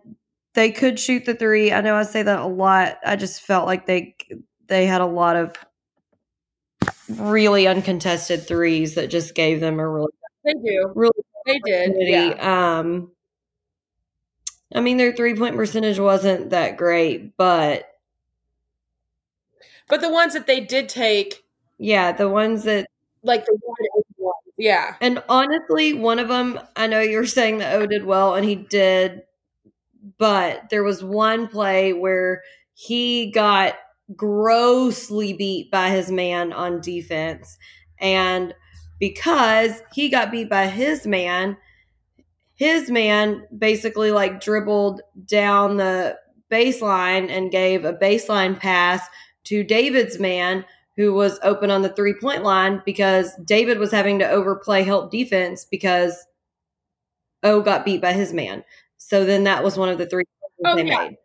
[SPEAKER 2] they could shoot the three. I know I say that a lot. I just felt like they they had a lot of really uncontested threes that just gave them a really
[SPEAKER 1] They do.
[SPEAKER 2] really
[SPEAKER 1] They did. Yeah.
[SPEAKER 2] Um, I mean, their three point percentage wasn't that great, but
[SPEAKER 1] But the ones that they did take,
[SPEAKER 2] yeah, the ones that,
[SPEAKER 1] like the one. Yeah.
[SPEAKER 2] and honestly, one of them, I know you were saying that O did well, and he did, but there was one play where he got grossly beat by his man on defense. And because he got beat by his man, his man basically like dribbled down the baseline and gave a baseline pass to David's man who was open on the three point line because David was having to overplay help defense because O got beat by his man. So then that was one of the three
[SPEAKER 1] Oh,
[SPEAKER 2] they
[SPEAKER 1] yeah.
[SPEAKER 2] made.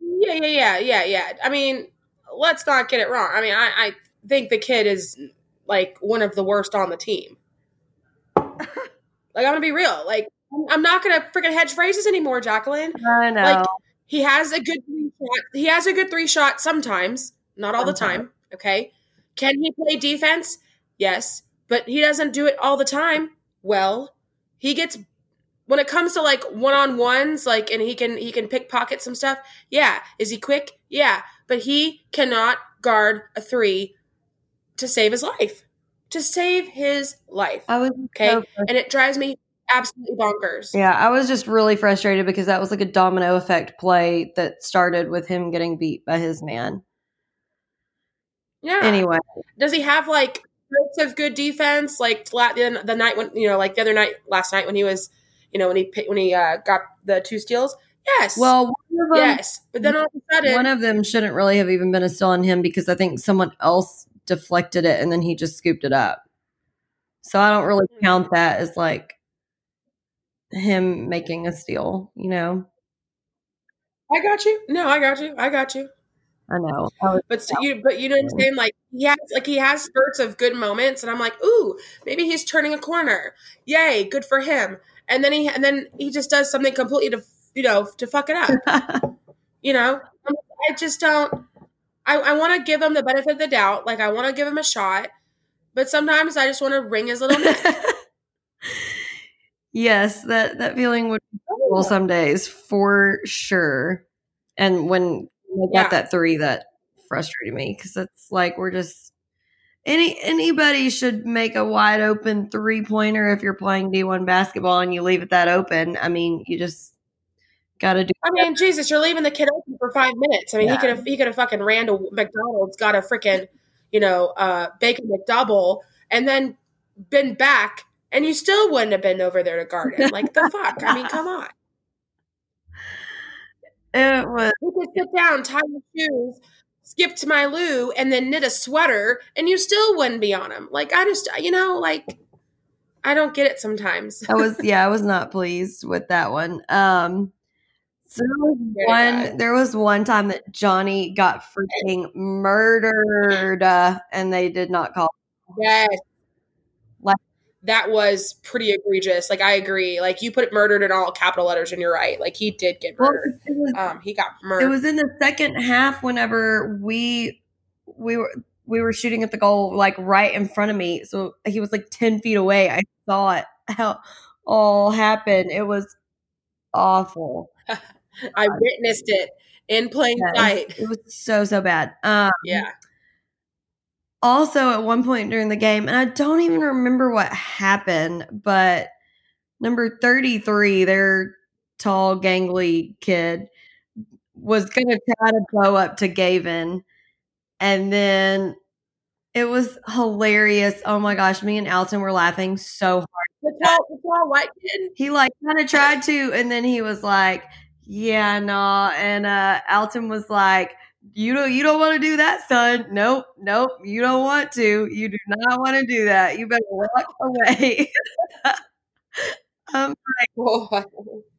[SPEAKER 1] Yeah, yeah, yeah, yeah, yeah. I mean, let's not get it wrong. I mean, I, I think the kid is like one of the worst on the team. Like, I'm gonna be real. Like, I'm- not gonna freaking hedge phrases anymore, Jacqueline.
[SPEAKER 2] I know.
[SPEAKER 1] Like, he has a good three shot. He has a good three shot sometimes, not all the time. Okay, can he play defense? Yes, but he doesn't do it all the time. Well, he gets when it comes to like one on ones, like, and he can he can pick pickpocket some stuff. Yeah, is he quick? Yeah, but he cannot guard a three to save his life. To save his life.
[SPEAKER 2] I was
[SPEAKER 1] Okay,
[SPEAKER 2] so
[SPEAKER 1] and it drives me absolutely bonkers.
[SPEAKER 2] Yeah, I was just really frustrated because that was like a domino effect play that started with him getting beat by his man.
[SPEAKER 1] Yeah.
[SPEAKER 2] Anyway,
[SPEAKER 1] Does he have like spurts of good defense? Like the, the night when you know, like the other night, last night when he was, you know, when he when he uh, got the two steals. Yes.
[SPEAKER 2] well, one of them,
[SPEAKER 1] yes. But then all of a sudden,
[SPEAKER 2] one of them shouldn't really have even been a steal on him because I think someone else deflected it and then he just scooped it up. So I don't really
[SPEAKER 1] Hmm.
[SPEAKER 2] count that as like him making a steal, you know?
[SPEAKER 1] I got you. No, I got you. I got you.
[SPEAKER 2] I know. I
[SPEAKER 1] But st- you, but you know what I'm saying? Like he has, like he has spurts of good moments, and I'm like, ooh, maybe he's turning a corner. Yay, good for him. And then he, and then he just does something completely to, you know, to fuck it up. you know, I just don't. I, I want to give him the benefit of the doubt. Like I want to give him a shot, but sometimes I just want to wring his little neck.
[SPEAKER 2] yes, that that feeling would be oh, cool some days for sure. And when I got
[SPEAKER 1] Yeah.
[SPEAKER 2] that three, that frustrated me because it's like we're just any anybody should make a wide open three pointer if you're playing D one basketball and you leave it that open. I mean, you just got to do.
[SPEAKER 1] I mean, Jesus, you're leaving the kid open for five minutes. I mean, he could have he could have fucking ran to McDonald's, got a freaking you know, uh, bacon McDouble, and then been back, and you still wouldn't have been over there to guard him. Like the fuck? I mean, come on.
[SPEAKER 2] It was
[SPEAKER 1] You could sit down, tie your shoes, skip to my loo, and then knit a sweater, and you still wouldn't be on him. Like I just, you know, like I don't get it sometimes.
[SPEAKER 2] I was yeah, I was not pleased with that one. Um so there was one
[SPEAKER 1] bad.
[SPEAKER 2] there was one time that Johnny got freaking murdered uh, and they did not call
[SPEAKER 1] Yes.
[SPEAKER 2] Like-
[SPEAKER 1] that was pretty egregious. Like I agree. Like you put murdered in all capital letters, and you're right. Like he did get murdered.
[SPEAKER 2] it was,
[SPEAKER 1] Um, he got murdered.
[SPEAKER 2] it was in the second half whenever we we were we were shooting at the goal like right in front of me. So he was like 10 feet away. I saw it how all happen. It was awful.
[SPEAKER 1] I witnessed it in plain sight.
[SPEAKER 2] It was so so bad. Um
[SPEAKER 1] Yeah.
[SPEAKER 2] also at one point during the game, and I don't even remember what happened, but number 33, their tall, gangly kid, was going to try to go up to Gavin. And then it was hilarious. Oh my gosh, me and Alton were laughing so hard.
[SPEAKER 1] The tall, the tall white kid.
[SPEAKER 2] He like kind of tried to, and then he was like, "Yeah, no." And uh Alton was like, "You don't, you don't want to do that, son. Nope, nope. You don't want to. You do not want to do that. You better walk away." I'm, like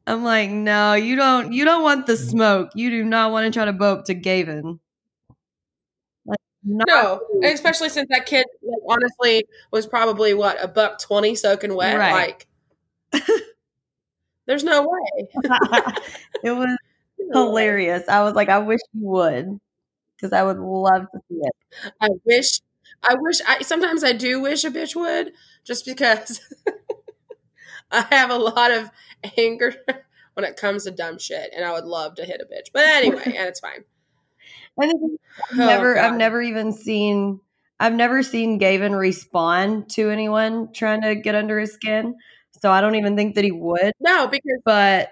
[SPEAKER 2] I'm like, no, you don't. You don't want the smoke. You do not want to try to up to Gavin. Like,
[SPEAKER 1] No, especially since that kid, like, honestly, was probably what a buck twenty soaking wet.
[SPEAKER 2] Right.
[SPEAKER 1] Like, there's no way.
[SPEAKER 2] it was hilarious. I was like, I wish you would, because I would love to see it.
[SPEAKER 1] I wish, I wish, I sometimes I do wish a bitch would, just because I have a lot of anger when it comes to dumb shit, and I would love to hit a bitch. But anyway, and it's fine.
[SPEAKER 2] I think I've
[SPEAKER 1] Oh,
[SPEAKER 2] never, I've never even seen, I've never seen Gavin respond to anyone trying to get under his skin. So I don't even think that he would.
[SPEAKER 1] No, because
[SPEAKER 2] But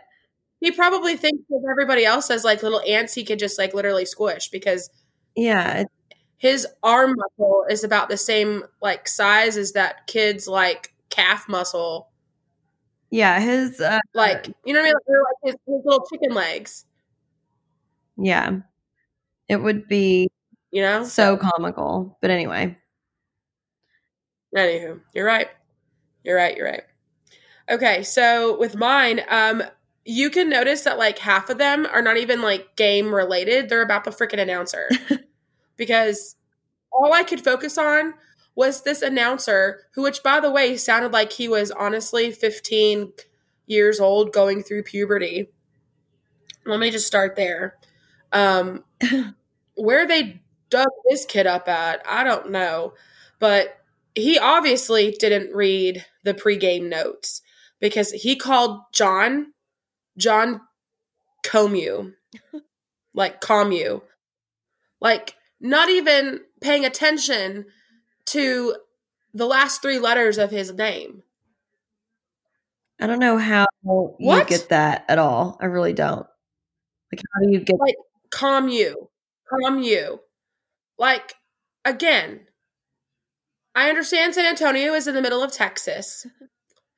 [SPEAKER 1] he probably thinks of everybody else as like little ants he could just like literally squish because
[SPEAKER 2] yeah,
[SPEAKER 1] his arm muscle is about the same like size as that kid's like calf muscle.
[SPEAKER 2] yeah, his, uh,
[SPEAKER 1] Like you know what I mean? Like, like his, his little chicken legs.
[SPEAKER 2] yeah, it would be
[SPEAKER 1] You know.
[SPEAKER 2] so comical. But anyway,
[SPEAKER 1] Anywho, you're right. You're right. You're right. Okay, so with mine, um, you can notice that like half of them are not even like game related. They're about the freaking announcer. because all I could focus on was this announcer, who, which by the way, sounded like he was honestly 15 years old going through puberty. Let me just start there. Um, where they dug this kid up at, I don't know. But he obviously didn't read the pregame notes because he called John John Comu. like Comu. Like not even paying attention to the last three letters of his name.
[SPEAKER 2] I don't know how you
[SPEAKER 1] What?
[SPEAKER 2] get that at all. I really don't. Like, how do you get?
[SPEAKER 1] Like Comu. Comu. Like again, I understand San Antonio is in the middle of Texas.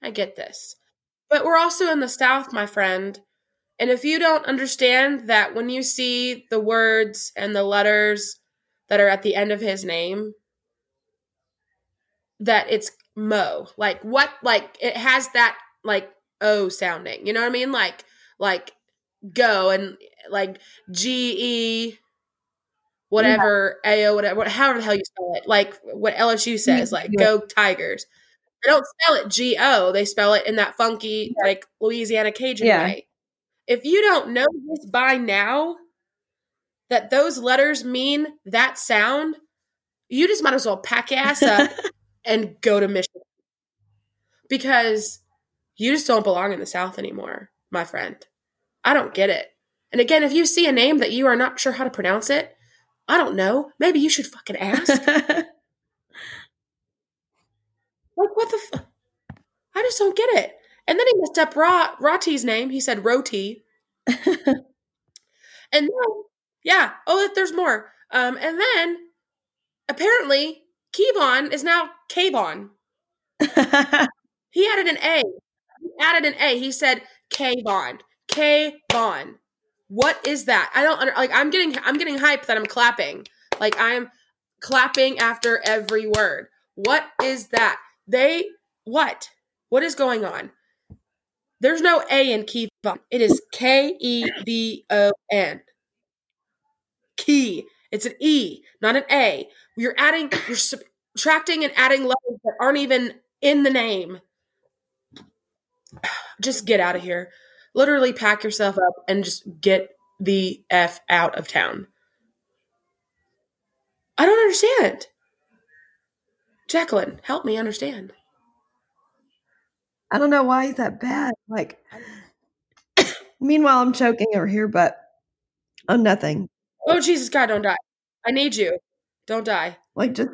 [SPEAKER 1] I get this. But we're also in the South, my friend. And if you don't understand that when you see the words and the letters that are at the end of his name, that it's Mo. Like what like it has that like O sounding. You know what I mean? Like like go and like G E whatever A O whatever however the hell you spell it. Like what LSU says, like
[SPEAKER 2] Yeah.
[SPEAKER 1] go Tigers. They don't spell it G O. They spell it in that funky like Louisiana Cajun
[SPEAKER 2] Yeah.
[SPEAKER 1] way. If you don't know this by now, that those letters mean that sound, you just might as well pack your ass up and go to Michigan because you just don't belong in the South anymore, my friend. I don't get it. And again, if you see a name that you are not sure how to pronounce it, I don't know. Maybe you should fucking ask. like, what the? F- I just don't get it. And then he messed up Ra- Rati's name. He said Roti. And then, yeah. Oh, there's more. Um, and then apparently Kevon is now Kavon. He added an A. He added an A. He said Kavon. Kavon. What is that? I don't under, like. I'm getting. I'm getting hyped that I'm clapping. Like I'm clapping after every word. What is that? They what? What is going on? There's no A in Kevon. It is K E V O N. Key. It's an E, not an A. You're adding. You're subtracting and adding letters that aren't even in the name. Just get out of here. Literally pack yourself up and just get the F out of town. I don't understand. Jacqueline, help me understand.
[SPEAKER 2] I don't know why he's that bad. Like, meanwhile, I'm choking over here, but on nothing.
[SPEAKER 1] Oh, Jesus God, don't die. I need you. Don't die.
[SPEAKER 2] Like, just.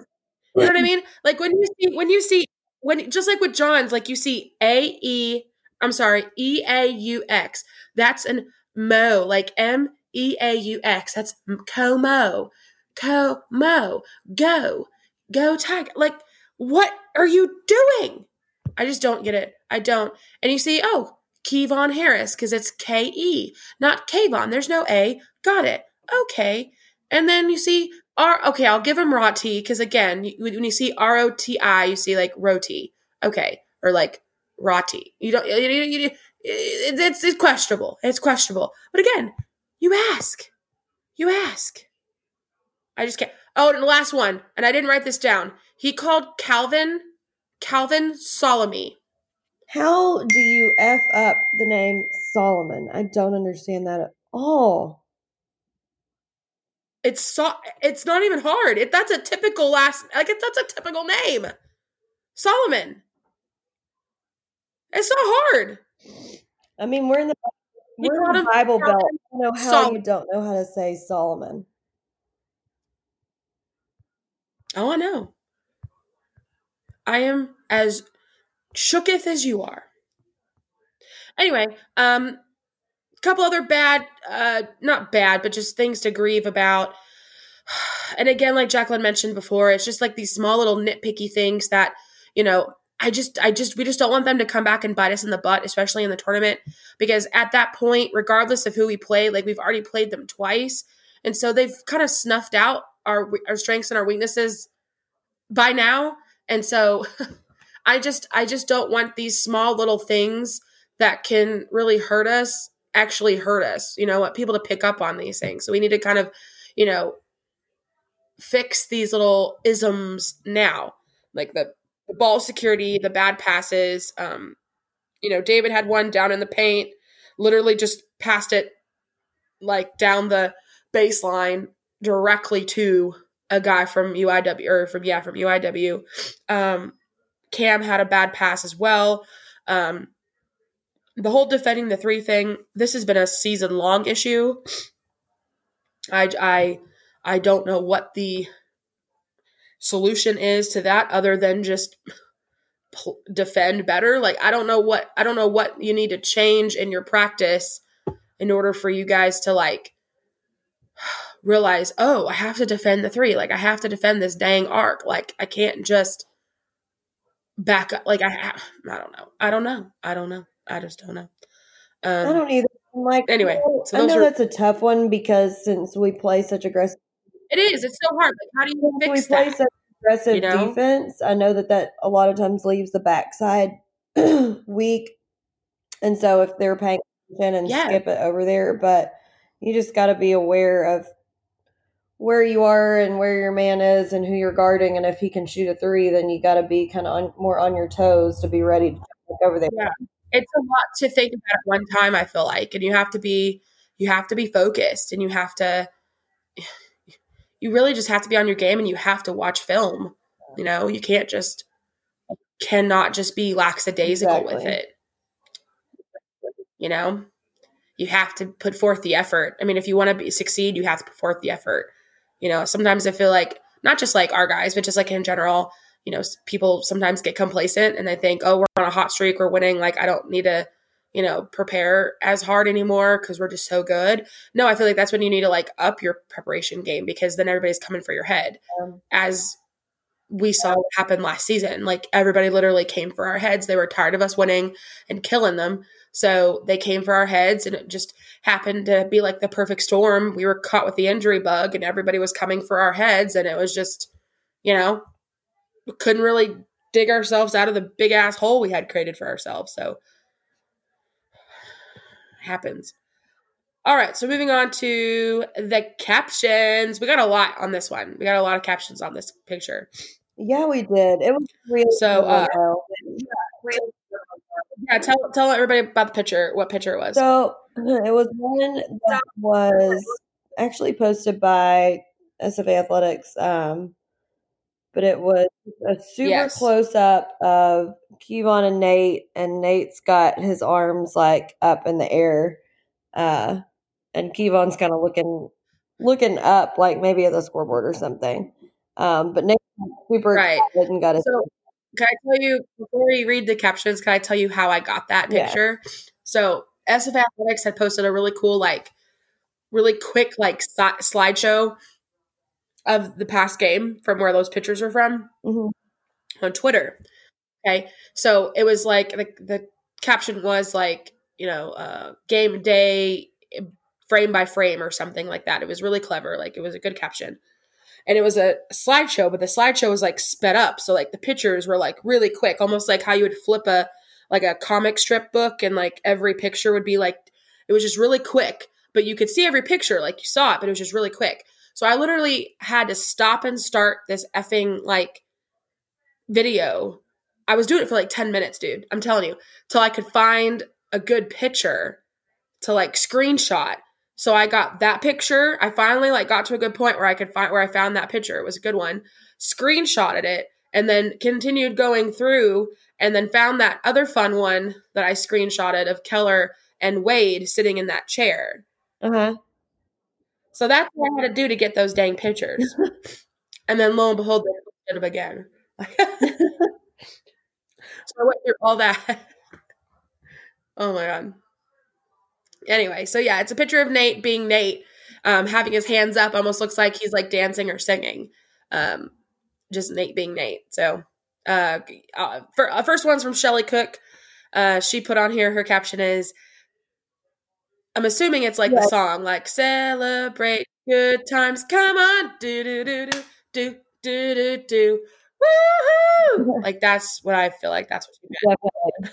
[SPEAKER 1] You know what I mean? Like when you see when you see when just like with John's, like you see A E I'm sorry, E A U X. That's an mo, like M E A U X. That's como. Como. Go. Go tiger. Like, what are you doing? I just don't get it. I don't. And you see, oh, Kevon Harris, because it's K E, not Kevon. There's no A. Got it. Okay. And then you see R. Okay, I'll give him Roti, because again, when you see R O T I, you see like roti. Okay. Or like roti. You don't. You, you, you, it's, it's questionable. It's questionable. But again, you ask. You ask. I just can't. Oh, and the last one, and I didn't write this down. He called Calvin Calvin Solomon.
[SPEAKER 2] How do you f up the name Solomon? I don't understand that at all.
[SPEAKER 1] It's so. It's not even hard. It, that's a typical last. Like it, that's a typical name. Solomon. It's not hard.
[SPEAKER 2] I mean, we're in the we're in the Bible Belt. I know how you don't know how to say Solomon.
[SPEAKER 1] Oh, I know. I am as shooketh as you are. Anyway, um, couple other bad, uh, not bad, but just things to grieve about. And again, like Jacqueline mentioned before, it's just like these small little nitpicky things that, you know, I just, I just, we just don't want them to come back and bite us in the butt, especially in the tournament, because at that point, regardless of who we play, like we've already played them twice, and so they've kind of snuffed out our our strengths and our weaknesses by now, and so I just, I just don't want these small little things that can really hurt us actually hurt us. You know, want people to pick up on these things, so we need to kind of, you know, fix these little isms now, like the the ball security, the bad passes. Um, you know, David had one down in the paint, literally just passed it like down the baseline directly to a guy from UIW or from yeah from UIW. Um, Cam had a bad pass as well. Um, the whole defending the three thing. This has been a season long issue. I I I don't know what the solution is to that other than just defend better like i don't know what i don't know what you need to change in your practice in order for you guys to like realize oh i have to defend the three like i have to defend this dang arc like i can't just back up like i i don't know i don't know i don't know i just don't know
[SPEAKER 2] um, i don't either I'm like
[SPEAKER 1] anyway
[SPEAKER 2] so i know are, that's a tough one because since we play such aggressive
[SPEAKER 1] it is. It's so hard. Like, how do you fix it? we play that?
[SPEAKER 2] such aggressive you know? defense. I know that that a lot of times leaves the backside weak, and so if they're paying attention and yeah. skip it over there, but you just got to be aware of where you are and where your man is and who you're guarding, and if he can shoot a three, then you got to be kind of more on your toes to be ready to over there.
[SPEAKER 1] Yeah, it's a lot to think about at one time. I feel like, and you have to be you have to be focused, and you have to you really just have to be on your game and you have to watch film. You know, you can't just cannot just be lackadaisical exactly. with it. You know, you have to put forth the effort. I mean, if you want to be, succeed, you have to put forth the effort. You know, sometimes I feel like not just like our guys, but just like in general, you know, people sometimes get complacent and they think, oh, we're on a hot streak, we're winning. Like, I don't need to you know, prepare as hard anymore because we're just so good. No, I feel like that's when you need to like up your preparation game because then everybody's coming for your head.
[SPEAKER 2] Um,
[SPEAKER 1] As we saw what happened last season. Like everybody literally came for our heads. They were tired of us winning and killing them. So they came for our heads and it just happened to be like the perfect storm. We were caught with the injury bug and everybody was coming for our heads and it was just, you know, we couldn't really dig ourselves out of the big ass hole we had created for ourselves. So happens. All right, so moving on to the captions. We got a lot on this one. We got a lot of captions on this picture.
[SPEAKER 2] yeah, we did. It was really
[SPEAKER 1] So, uh,
[SPEAKER 2] though.
[SPEAKER 1] Yeah, tell tell everybody about the picture. What picture it was?
[SPEAKER 2] So it was one that was actually posted by SFA Athletics, um, but it was a super
[SPEAKER 1] Yes.
[SPEAKER 2] close up of Kevon and Nate, and Nate's got his arms like up in the air, uh, and Kevon's kind of looking looking up, like maybe at the scoreboard or something. Um, but Nate's super
[SPEAKER 1] Right.
[SPEAKER 2] and got his
[SPEAKER 1] So, can I tell you before we read the captions? Can I tell you how I got that picture? So, SF Athletics had posted a really cool, like, really quick, like si- slideshow of the past game from where those pictures are from
[SPEAKER 2] Mhm.
[SPEAKER 1] on Twitter. Okay, so it was like the, the caption was like, you know, uh, game day frame by frame or something like that. It was really clever. Like it was a good caption. And it was a slideshow, but the slideshow was like sped up. So like the pictures were like really quick, almost like how you would flip a like a comic strip book and like every picture would be like it was just really quick, but you could see every picture like you saw it, but it was just really quick. So I literally had to stop and start this effing like video. I was doing it for like 10 minutes, dude. I'm telling you, till I could find a good picture to like screenshot. So I got that picture. I finally like got to a good point where I could find where I found that picture. It was a good one. Screenshotted it and then continued going through and then found that other fun one that I screenshotted of Keller and Wade sitting in that chair.
[SPEAKER 2] Uh-huh.
[SPEAKER 1] So that's what I had to do to get those dang pictures. and then lo and behold, they posted them again. so I went through all that. oh my god. Anyway, so yeah, it's a picture of Nate being Nate, um, having his hands up, almost looks like he's like dancing or singing. Um, just Nate being Nate. So, uh, uh, for, uh, first one's from Shelly Cook. Uh, she put on here her caption is, I'm assuming it's like the song, like celebrate good times. Come on, do do do do do do do do. Woohoo! like that's what I feel like. That's what you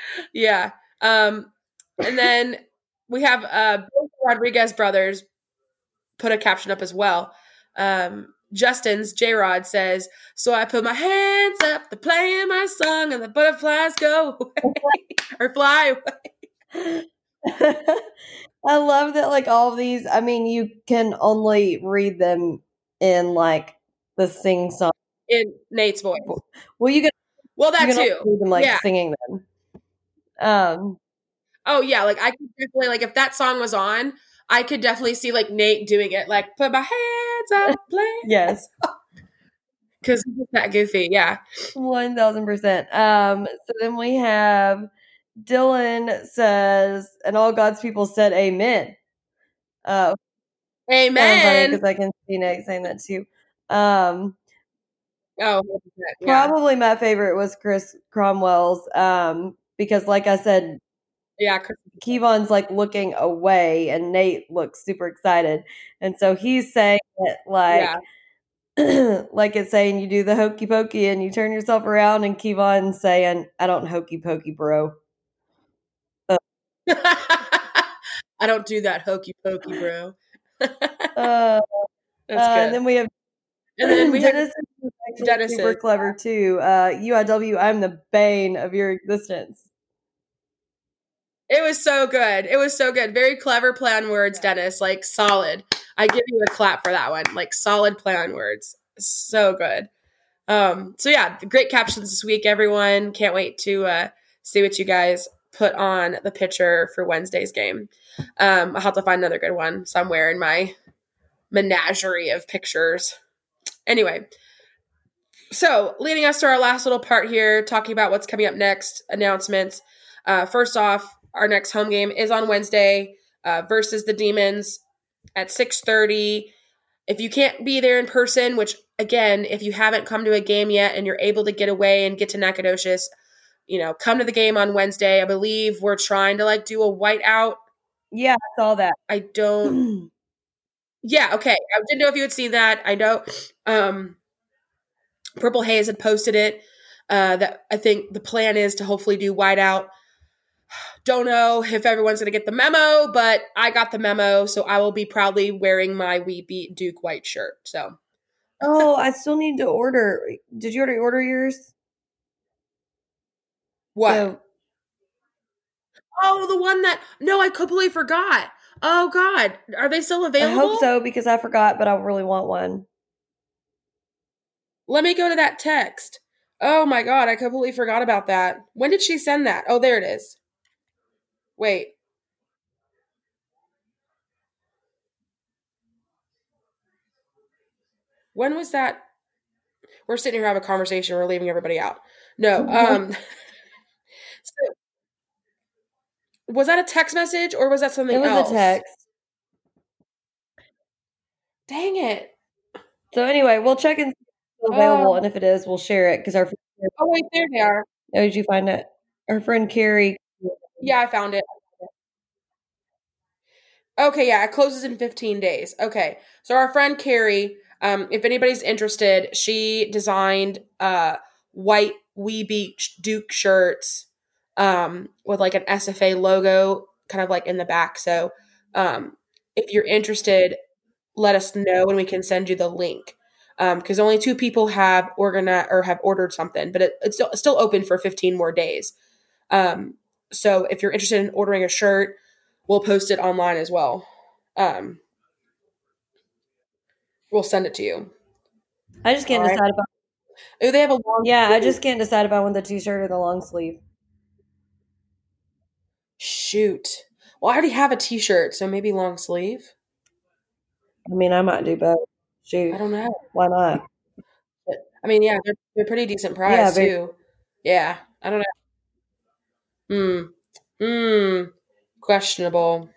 [SPEAKER 1] yeah. Um, and then we have uh Rodriguez brothers put a caption up as well. Um, Justin's J Rod says, "So I put my hands up to playing my song, and the butterflies go away or fly away."
[SPEAKER 2] I love that like all of these I mean you can only read them in like the sing song.
[SPEAKER 1] in Nate's voice.
[SPEAKER 2] Well you can,
[SPEAKER 1] Well,
[SPEAKER 2] you
[SPEAKER 1] that too.
[SPEAKER 2] read them like
[SPEAKER 1] Yeah.
[SPEAKER 2] singing them. Um
[SPEAKER 1] Oh yeah, like I could definitely like if that song was on, I could definitely see like Nate doing it, like put my hands up, play.
[SPEAKER 2] yes.
[SPEAKER 1] because he's that goofy. Yeah.
[SPEAKER 2] One thousand percent. Um so then we have Dylan says and all God's people said amen. Uh
[SPEAKER 1] Amen.
[SPEAKER 2] because I can see Nate saying that too. Um
[SPEAKER 1] oh, yeah.
[SPEAKER 2] Probably my favorite was Chris Cromwell's um, because, like I said,
[SPEAKER 1] Yeah.
[SPEAKER 2] Kevon's like looking away and Nate looks super excited. And so he's saying it like,
[SPEAKER 1] yeah.
[SPEAKER 2] like it's saying you do the hokey pokey and you turn yourself around, and Kevon's saying, I don't hokey pokey, bro.
[SPEAKER 1] I don't do that hokey pokey, bro.
[SPEAKER 2] Uh, uh, and then we have
[SPEAKER 1] and then we
[SPEAKER 2] Dennis is actually
[SPEAKER 1] Dennis
[SPEAKER 2] super clever too. Uh, UIW, I'm the bane of your existence.
[SPEAKER 1] It was so good. It was so good. Very clever play on words, Dennis. Like solid. I give you a clap for that one. Like solid play on words. So good. Um, so yeah, great captions this week, everyone. Can't wait to uh see what you guys put on the picture for Wednesday's game. Um, I'll have to find another good one somewhere in my menagerie of pictures. Anyway, so leading us to our last little part here, talking about what's coming up next, announcements. Uh, first off, our next home game is on Wednesday uh, versus the Demons at 6:30. If you can't be there in person, which again, if you haven't come to a game yet and you're able to get away and get to Nacogdoches, you know, come to the game on Wednesday. I believe we're trying to like do a whiteout.
[SPEAKER 2] Yeah, I saw that.
[SPEAKER 1] I don't. yeah, okay. I didn't know if you had seen that. I know um, Purple Haze had posted it. Uh, that I think the plan is to hopefully do whiteout. Don't know if everyone's going to get the memo, but I got the memo, so I will be proudly wearing my We Beat Duke white shirt. So,
[SPEAKER 2] Oh, I still need to order. Did you already order yours?
[SPEAKER 1] what?
[SPEAKER 2] So-
[SPEAKER 1] oh, the one that no, I completely forgot. Oh God, are they still available?
[SPEAKER 2] I hope so because I forgot, but I really want one.
[SPEAKER 1] Let me go to that text. Oh my God, I completely forgot about that. When did she send that? Oh, there it is. Wait. When was that? We're sitting here having a conversation. We're leaving everybody out. No. Um. so, was that a text message or was that something
[SPEAKER 2] It was
[SPEAKER 1] else?
[SPEAKER 2] a text.
[SPEAKER 1] Dang it.
[SPEAKER 2] So anyway, we'll check and see if it's available,
[SPEAKER 1] Oh.
[SPEAKER 2] and if it is, we'll share it because our
[SPEAKER 1] Oh wait, there they are.
[SPEAKER 2] oh, did you find it? Our friend Carrie.
[SPEAKER 1] Yeah, I found it. Okay, yeah, it closes in 15 days. Okay. So our friend Carrie, um, if anybody's interested, she designed uh white We Beat Duke shirts um with like an SFA logo kind of like in the back. So um if you're interested, let us know and we can send you the link. Um, because only two people have organized or have ordered something, but it, it's still, still open for 15 more days. Um, so if you're interested in ordering a shirt, we'll post it online as well. Um, we'll send it to you.
[SPEAKER 2] I just can't
[SPEAKER 1] All right.
[SPEAKER 2] decide if I,
[SPEAKER 1] Oh, they have a long.
[SPEAKER 2] yeah, I just can't decide if I want the t-shirt or the long sleeve.
[SPEAKER 1] shoot. Well, I already have a T-shirt, so maybe long sleeve.
[SPEAKER 2] I mean, I might do both. Shoot,
[SPEAKER 1] I don't know.
[SPEAKER 2] why not?
[SPEAKER 1] I mean, yeah, they're, they're pretty decent price
[SPEAKER 2] Yeah,
[SPEAKER 1] too. Yeah, I don't know. Hmm. Hmm. Questionable.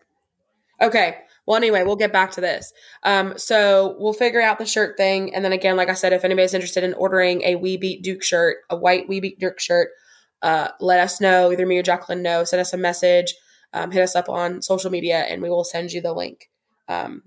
[SPEAKER 1] Okay. Well, anyway, we'll get back to this. Um, so we'll figure out the shirt thing, and then again, like I said, if anybody's interested in ordering a We Beat Duke shirt, a white We Beat Duke shirt, uh, let us know. Either me or Jacqueline know. Send us a message. Um, hit us up on social media, and we will send you the link. Um,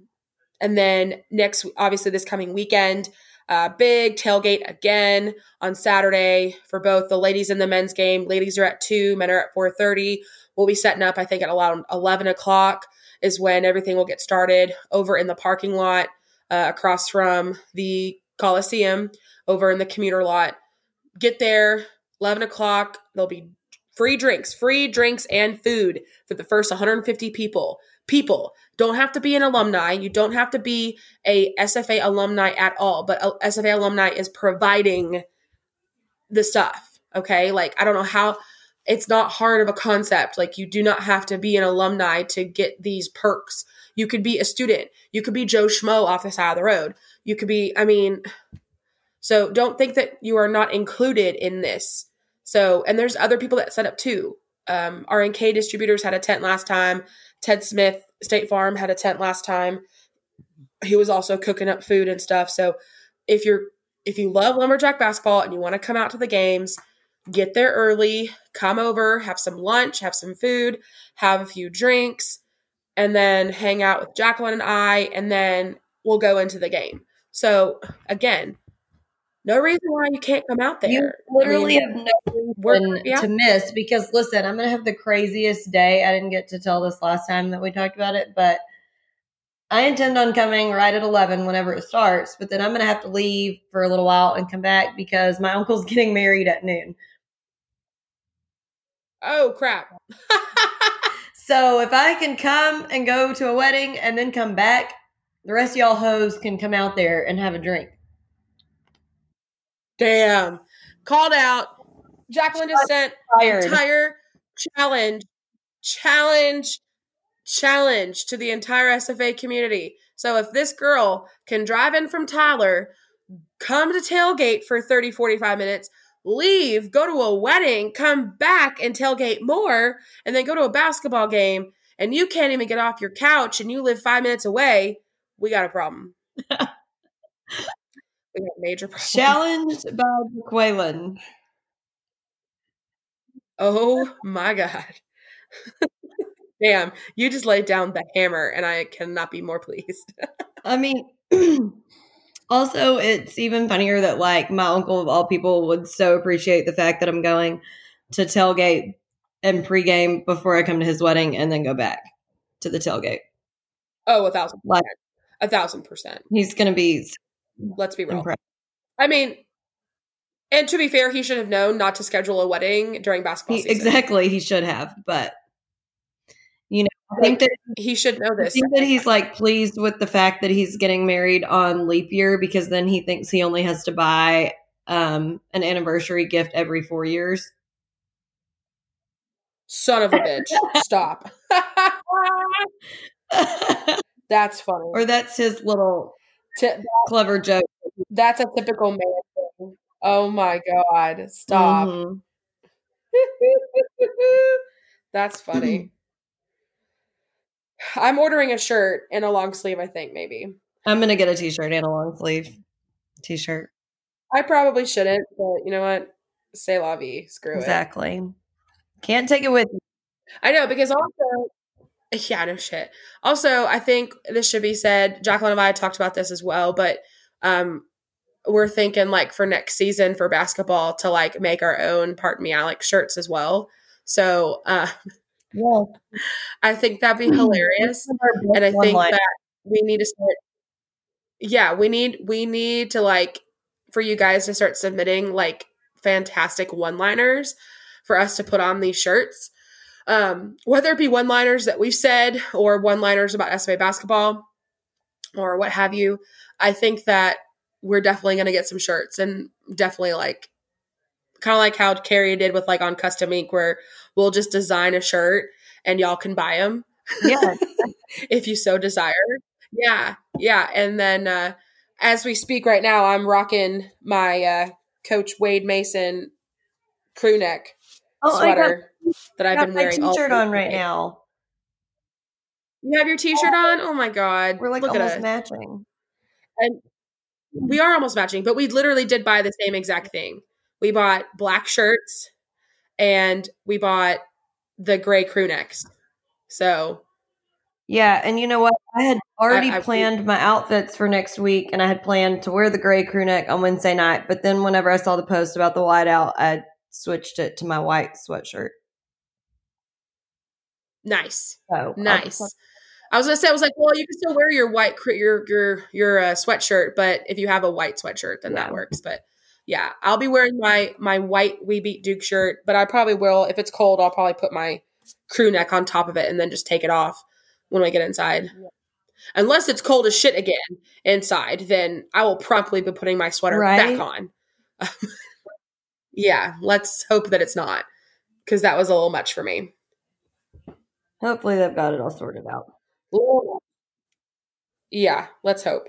[SPEAKER 1] and then next, obviously, this coming weekend, uh, big tailgate again on Saturday for both the ladies and the men's game. Ladies are at two, men are at four thirty. We'll be setting up, I think, at around eleven o'clock is when everything will get started over in the parking lot uh, across from the Coliseum over in the commuter lot. Get there, eleven o'clock. There'll be free drinks, free drinks and food for the first 150 people. People don't have to be an alumni. You don't have to be a SFA alumni at all, but SFA alumni is providing the stuff. Okay. Like, I don't know how it's not hard of a concept. Like, you do not have to be an alumni to get these perks. You could be a student. You could be Joe Schmo off the side of the road. You could be, I mean, so don't think that you are not included in this. So, and there's other people that set up too. Um, RNK distributors had a tent last time. Ted Smith, State Farm, had a tent last time. He was also cooking up food and stuff. So, if you're if you love lumberjack basketball and you want to come out to the games, get there early, come over, have some lunch, have some food, have a few drinks, and then hang out with Jacqueline and I, and then we'll go into the game. So, again, no reason why you can't come out there.
[SPEAKER 2] You literally
[SPEAKER 1] I mean,
[SPEAKER 2] have no reason
[SPEAKER 1] yeah.
[SPEAKER 2] to miss because listen, I'm gonna have the craziest day. I didn't get to tell this last time that we talked about it, but I intend on coming right at eleven whenever it starts. But then I'm gonna have to leave for a little while and come back because my uncle's getting married at noon.
[SPEAKER 1] oh crap.
[SPEAKER 2] So if I can come and go to a wedding and then come back, the rest of y'all hoes can come out there and have a drink.
[SPEAKER 1] Damn. Called out. Jacqueline just sent entire challenge, challenge, challenge to the entire SFA community. So if this girl can drive in from Tyler, come to tailgate for 30, 45 minutes, leave, go to a wedding, come back and tailgate more, and then go to a basketball game, and you can't even get off your couch and you live five minutes away, we got a problem. we a major problem.
[SPEAKER 2] Challenged by McQuaylan.
[SPEAKER 1] Oh my God. Damn, you just laid down the hammer, and I cannot be more pleased.
[SPEAKER 2] I mean, also, it's even funnier that, like, my uncle of all people would so appreciate the fact that I'm going to tailgate and pregame before I come to his wedding and then go back to the tailgate.
[SPEAKER 1] oh, a thousand
[SPEAKER 2] Like.
[SPEAKER 1] A thousand percent.
[SPEAKER 2] he's going to be
[SPEAKER 1] Let's be real. I mean, and to be fair, he should have known not to schedule a wedding during basketball
[SPEAKER 2] He,
[SPEAKER 1] season.
[SPEAKER 2] exactly, he should have, but you know, I think that
[SPEAKER 1] He should know
[SPEAKER 2] I
[SPEAKER 1] this.
[SPEAKER 2] think that he's like pleased with the fact that he's getting married on leap year because then he thinks he only has to buy um, an anniversary gift every four years.
[SPEAKER 1] Son of a bitch. Stop. That's funny.
[SPEAKER 2] or that's his little
[SPEAKER 1] Ti-
[SPEAKER 2] clever joke.
[SPEAKER 1] that's a typical man thing. Oh my god. Stop.
[SPEAKER 2] Mhm.
[SPEAKER 1] That's funny. I'm ordering a shirt and a long sleeve, I think, maybe.
[SPEAKER 2] I'm gonna get a t-shirt and a long sleeve t-shirt.
[SPEAKER 1] I probably shouldn't, but you know what? Say la vie. Screw it.
[SPEAKER 2] Exactly. Can't take it with you.
[SPEAKER 1] I know because also, yeah, no shit. Also, I think this should be said. Jacqueline and I talked about this as well, but um, we're thinking like for next season for basketball to like make our own pardon me Alex shirts as well. So uh,
[SPEAKER 2] Yeah.
[SPEAKER 1] I think that'd be hilarious, and I think that we need to start. Yeah, we need we need to like for you guys to start submitting like fantastic one liners for us to put on these shirts um, whether it be one liners that we've said or one liners about SFA basketball or what have you, I think that we're definitely going to get some shirts and definitely like kind of like how Carrie did with like on Custom Ink, where we'll just design a shirt and y'all can buy them
[SPEAKER 2] yeah.
[SPEAKER 1] if you so desire. Yeah, yeah. And then uh, as we speak right now, I'm rocking my uh, Coach Wade Mason crew neck
[SPEAKER 2] Oh, I got,
[SPEAKER 1] sweater that I've been
[SPEAKER 2] my
[SPEAKER 1] wearing. all
[SPEAKER 2] t-shirt on right now.
[SPEAKER 1] You have your t-shirt oh. on? Oh my god.
[SPEAKER 2] We're like
[SPEAKER 1] Look at
[SPEAKER 2] almost matching.
[SPEAKER 1] And mm-hmm. we are almost matching, but we literally did buy the same exact thing. We bought black shirts and we bought the gray crew necks. So
[SPEAKER 2] Yeah, and you know what? I had already
[SPEAKER 1] I-
[SPEAKER 2] planned my outfits for next week, and I had planned to wear the gray crew neck on Wednesday night. But then, whenever I saw the post about the whiteout, I switched it to my white sweatshirt.
[SPEAKER 1] nice.
[SPEAKER 2] So
[SPEAKER 1] Nice. I was gonna say, I was like, well, you can still wear your white, your your your uh, sweatshirt, but if you have a white sweatshirt, then that works. But yeah, I'll be wearing my my white We Beat Duke shirt, but I probably will if it's cold. I'll probably put my crew neck on top of it and then just take it off when I get inside. Unless it's cold as shit again inside, then I will promptly be putting my sweater
[SPEAKER 2] Right.
[SPEAKER 1] back on. yeah, let's hope that it's not because that was a little much for me.
[SPEAKER 2] hopefully they've got it all sorted out.
[SPEAKER 1] Yeah, let's hope.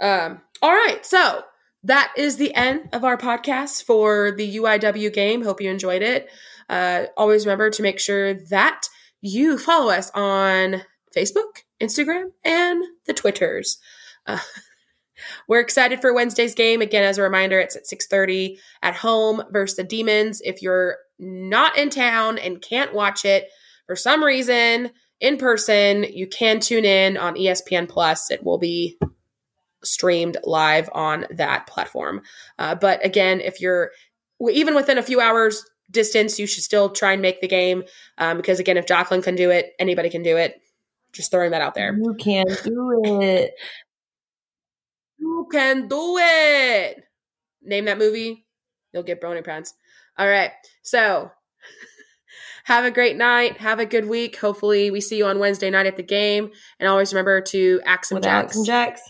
[SPEAKER 1] Um, all right, so that is the end of our podcast for the UIW game. Hope you enjoyed it. Uh, always remember to make sure that you follow us on Facebook, Instagram, and the Twitters. Uh, we're excited for Wednesday's game. Again, as a reminder, it's at 6:30 at home versus the Demons. If you're not in town and can't watch it for some reason in person, you can tune in on ESPN Plus. It will be streamed live on that platform. Uh, but again, if you're even within a few hours distance, you should still try and make the game um, because again, if Jacqueline can do it, anybody can do it. Just throwing that out there.
[SPEAKER 2] You can do it.
[SPEAKER 1] You can do it. Name that movie. You'll get brony pants. All right. So have a great night. Have a good week. Hopefully we see you on Wednesday night at the game. And always remember to axe some
[SPEAKER 2] Without
[SPEAKER 1] jacks.
[SPEAKER 2] some jacks.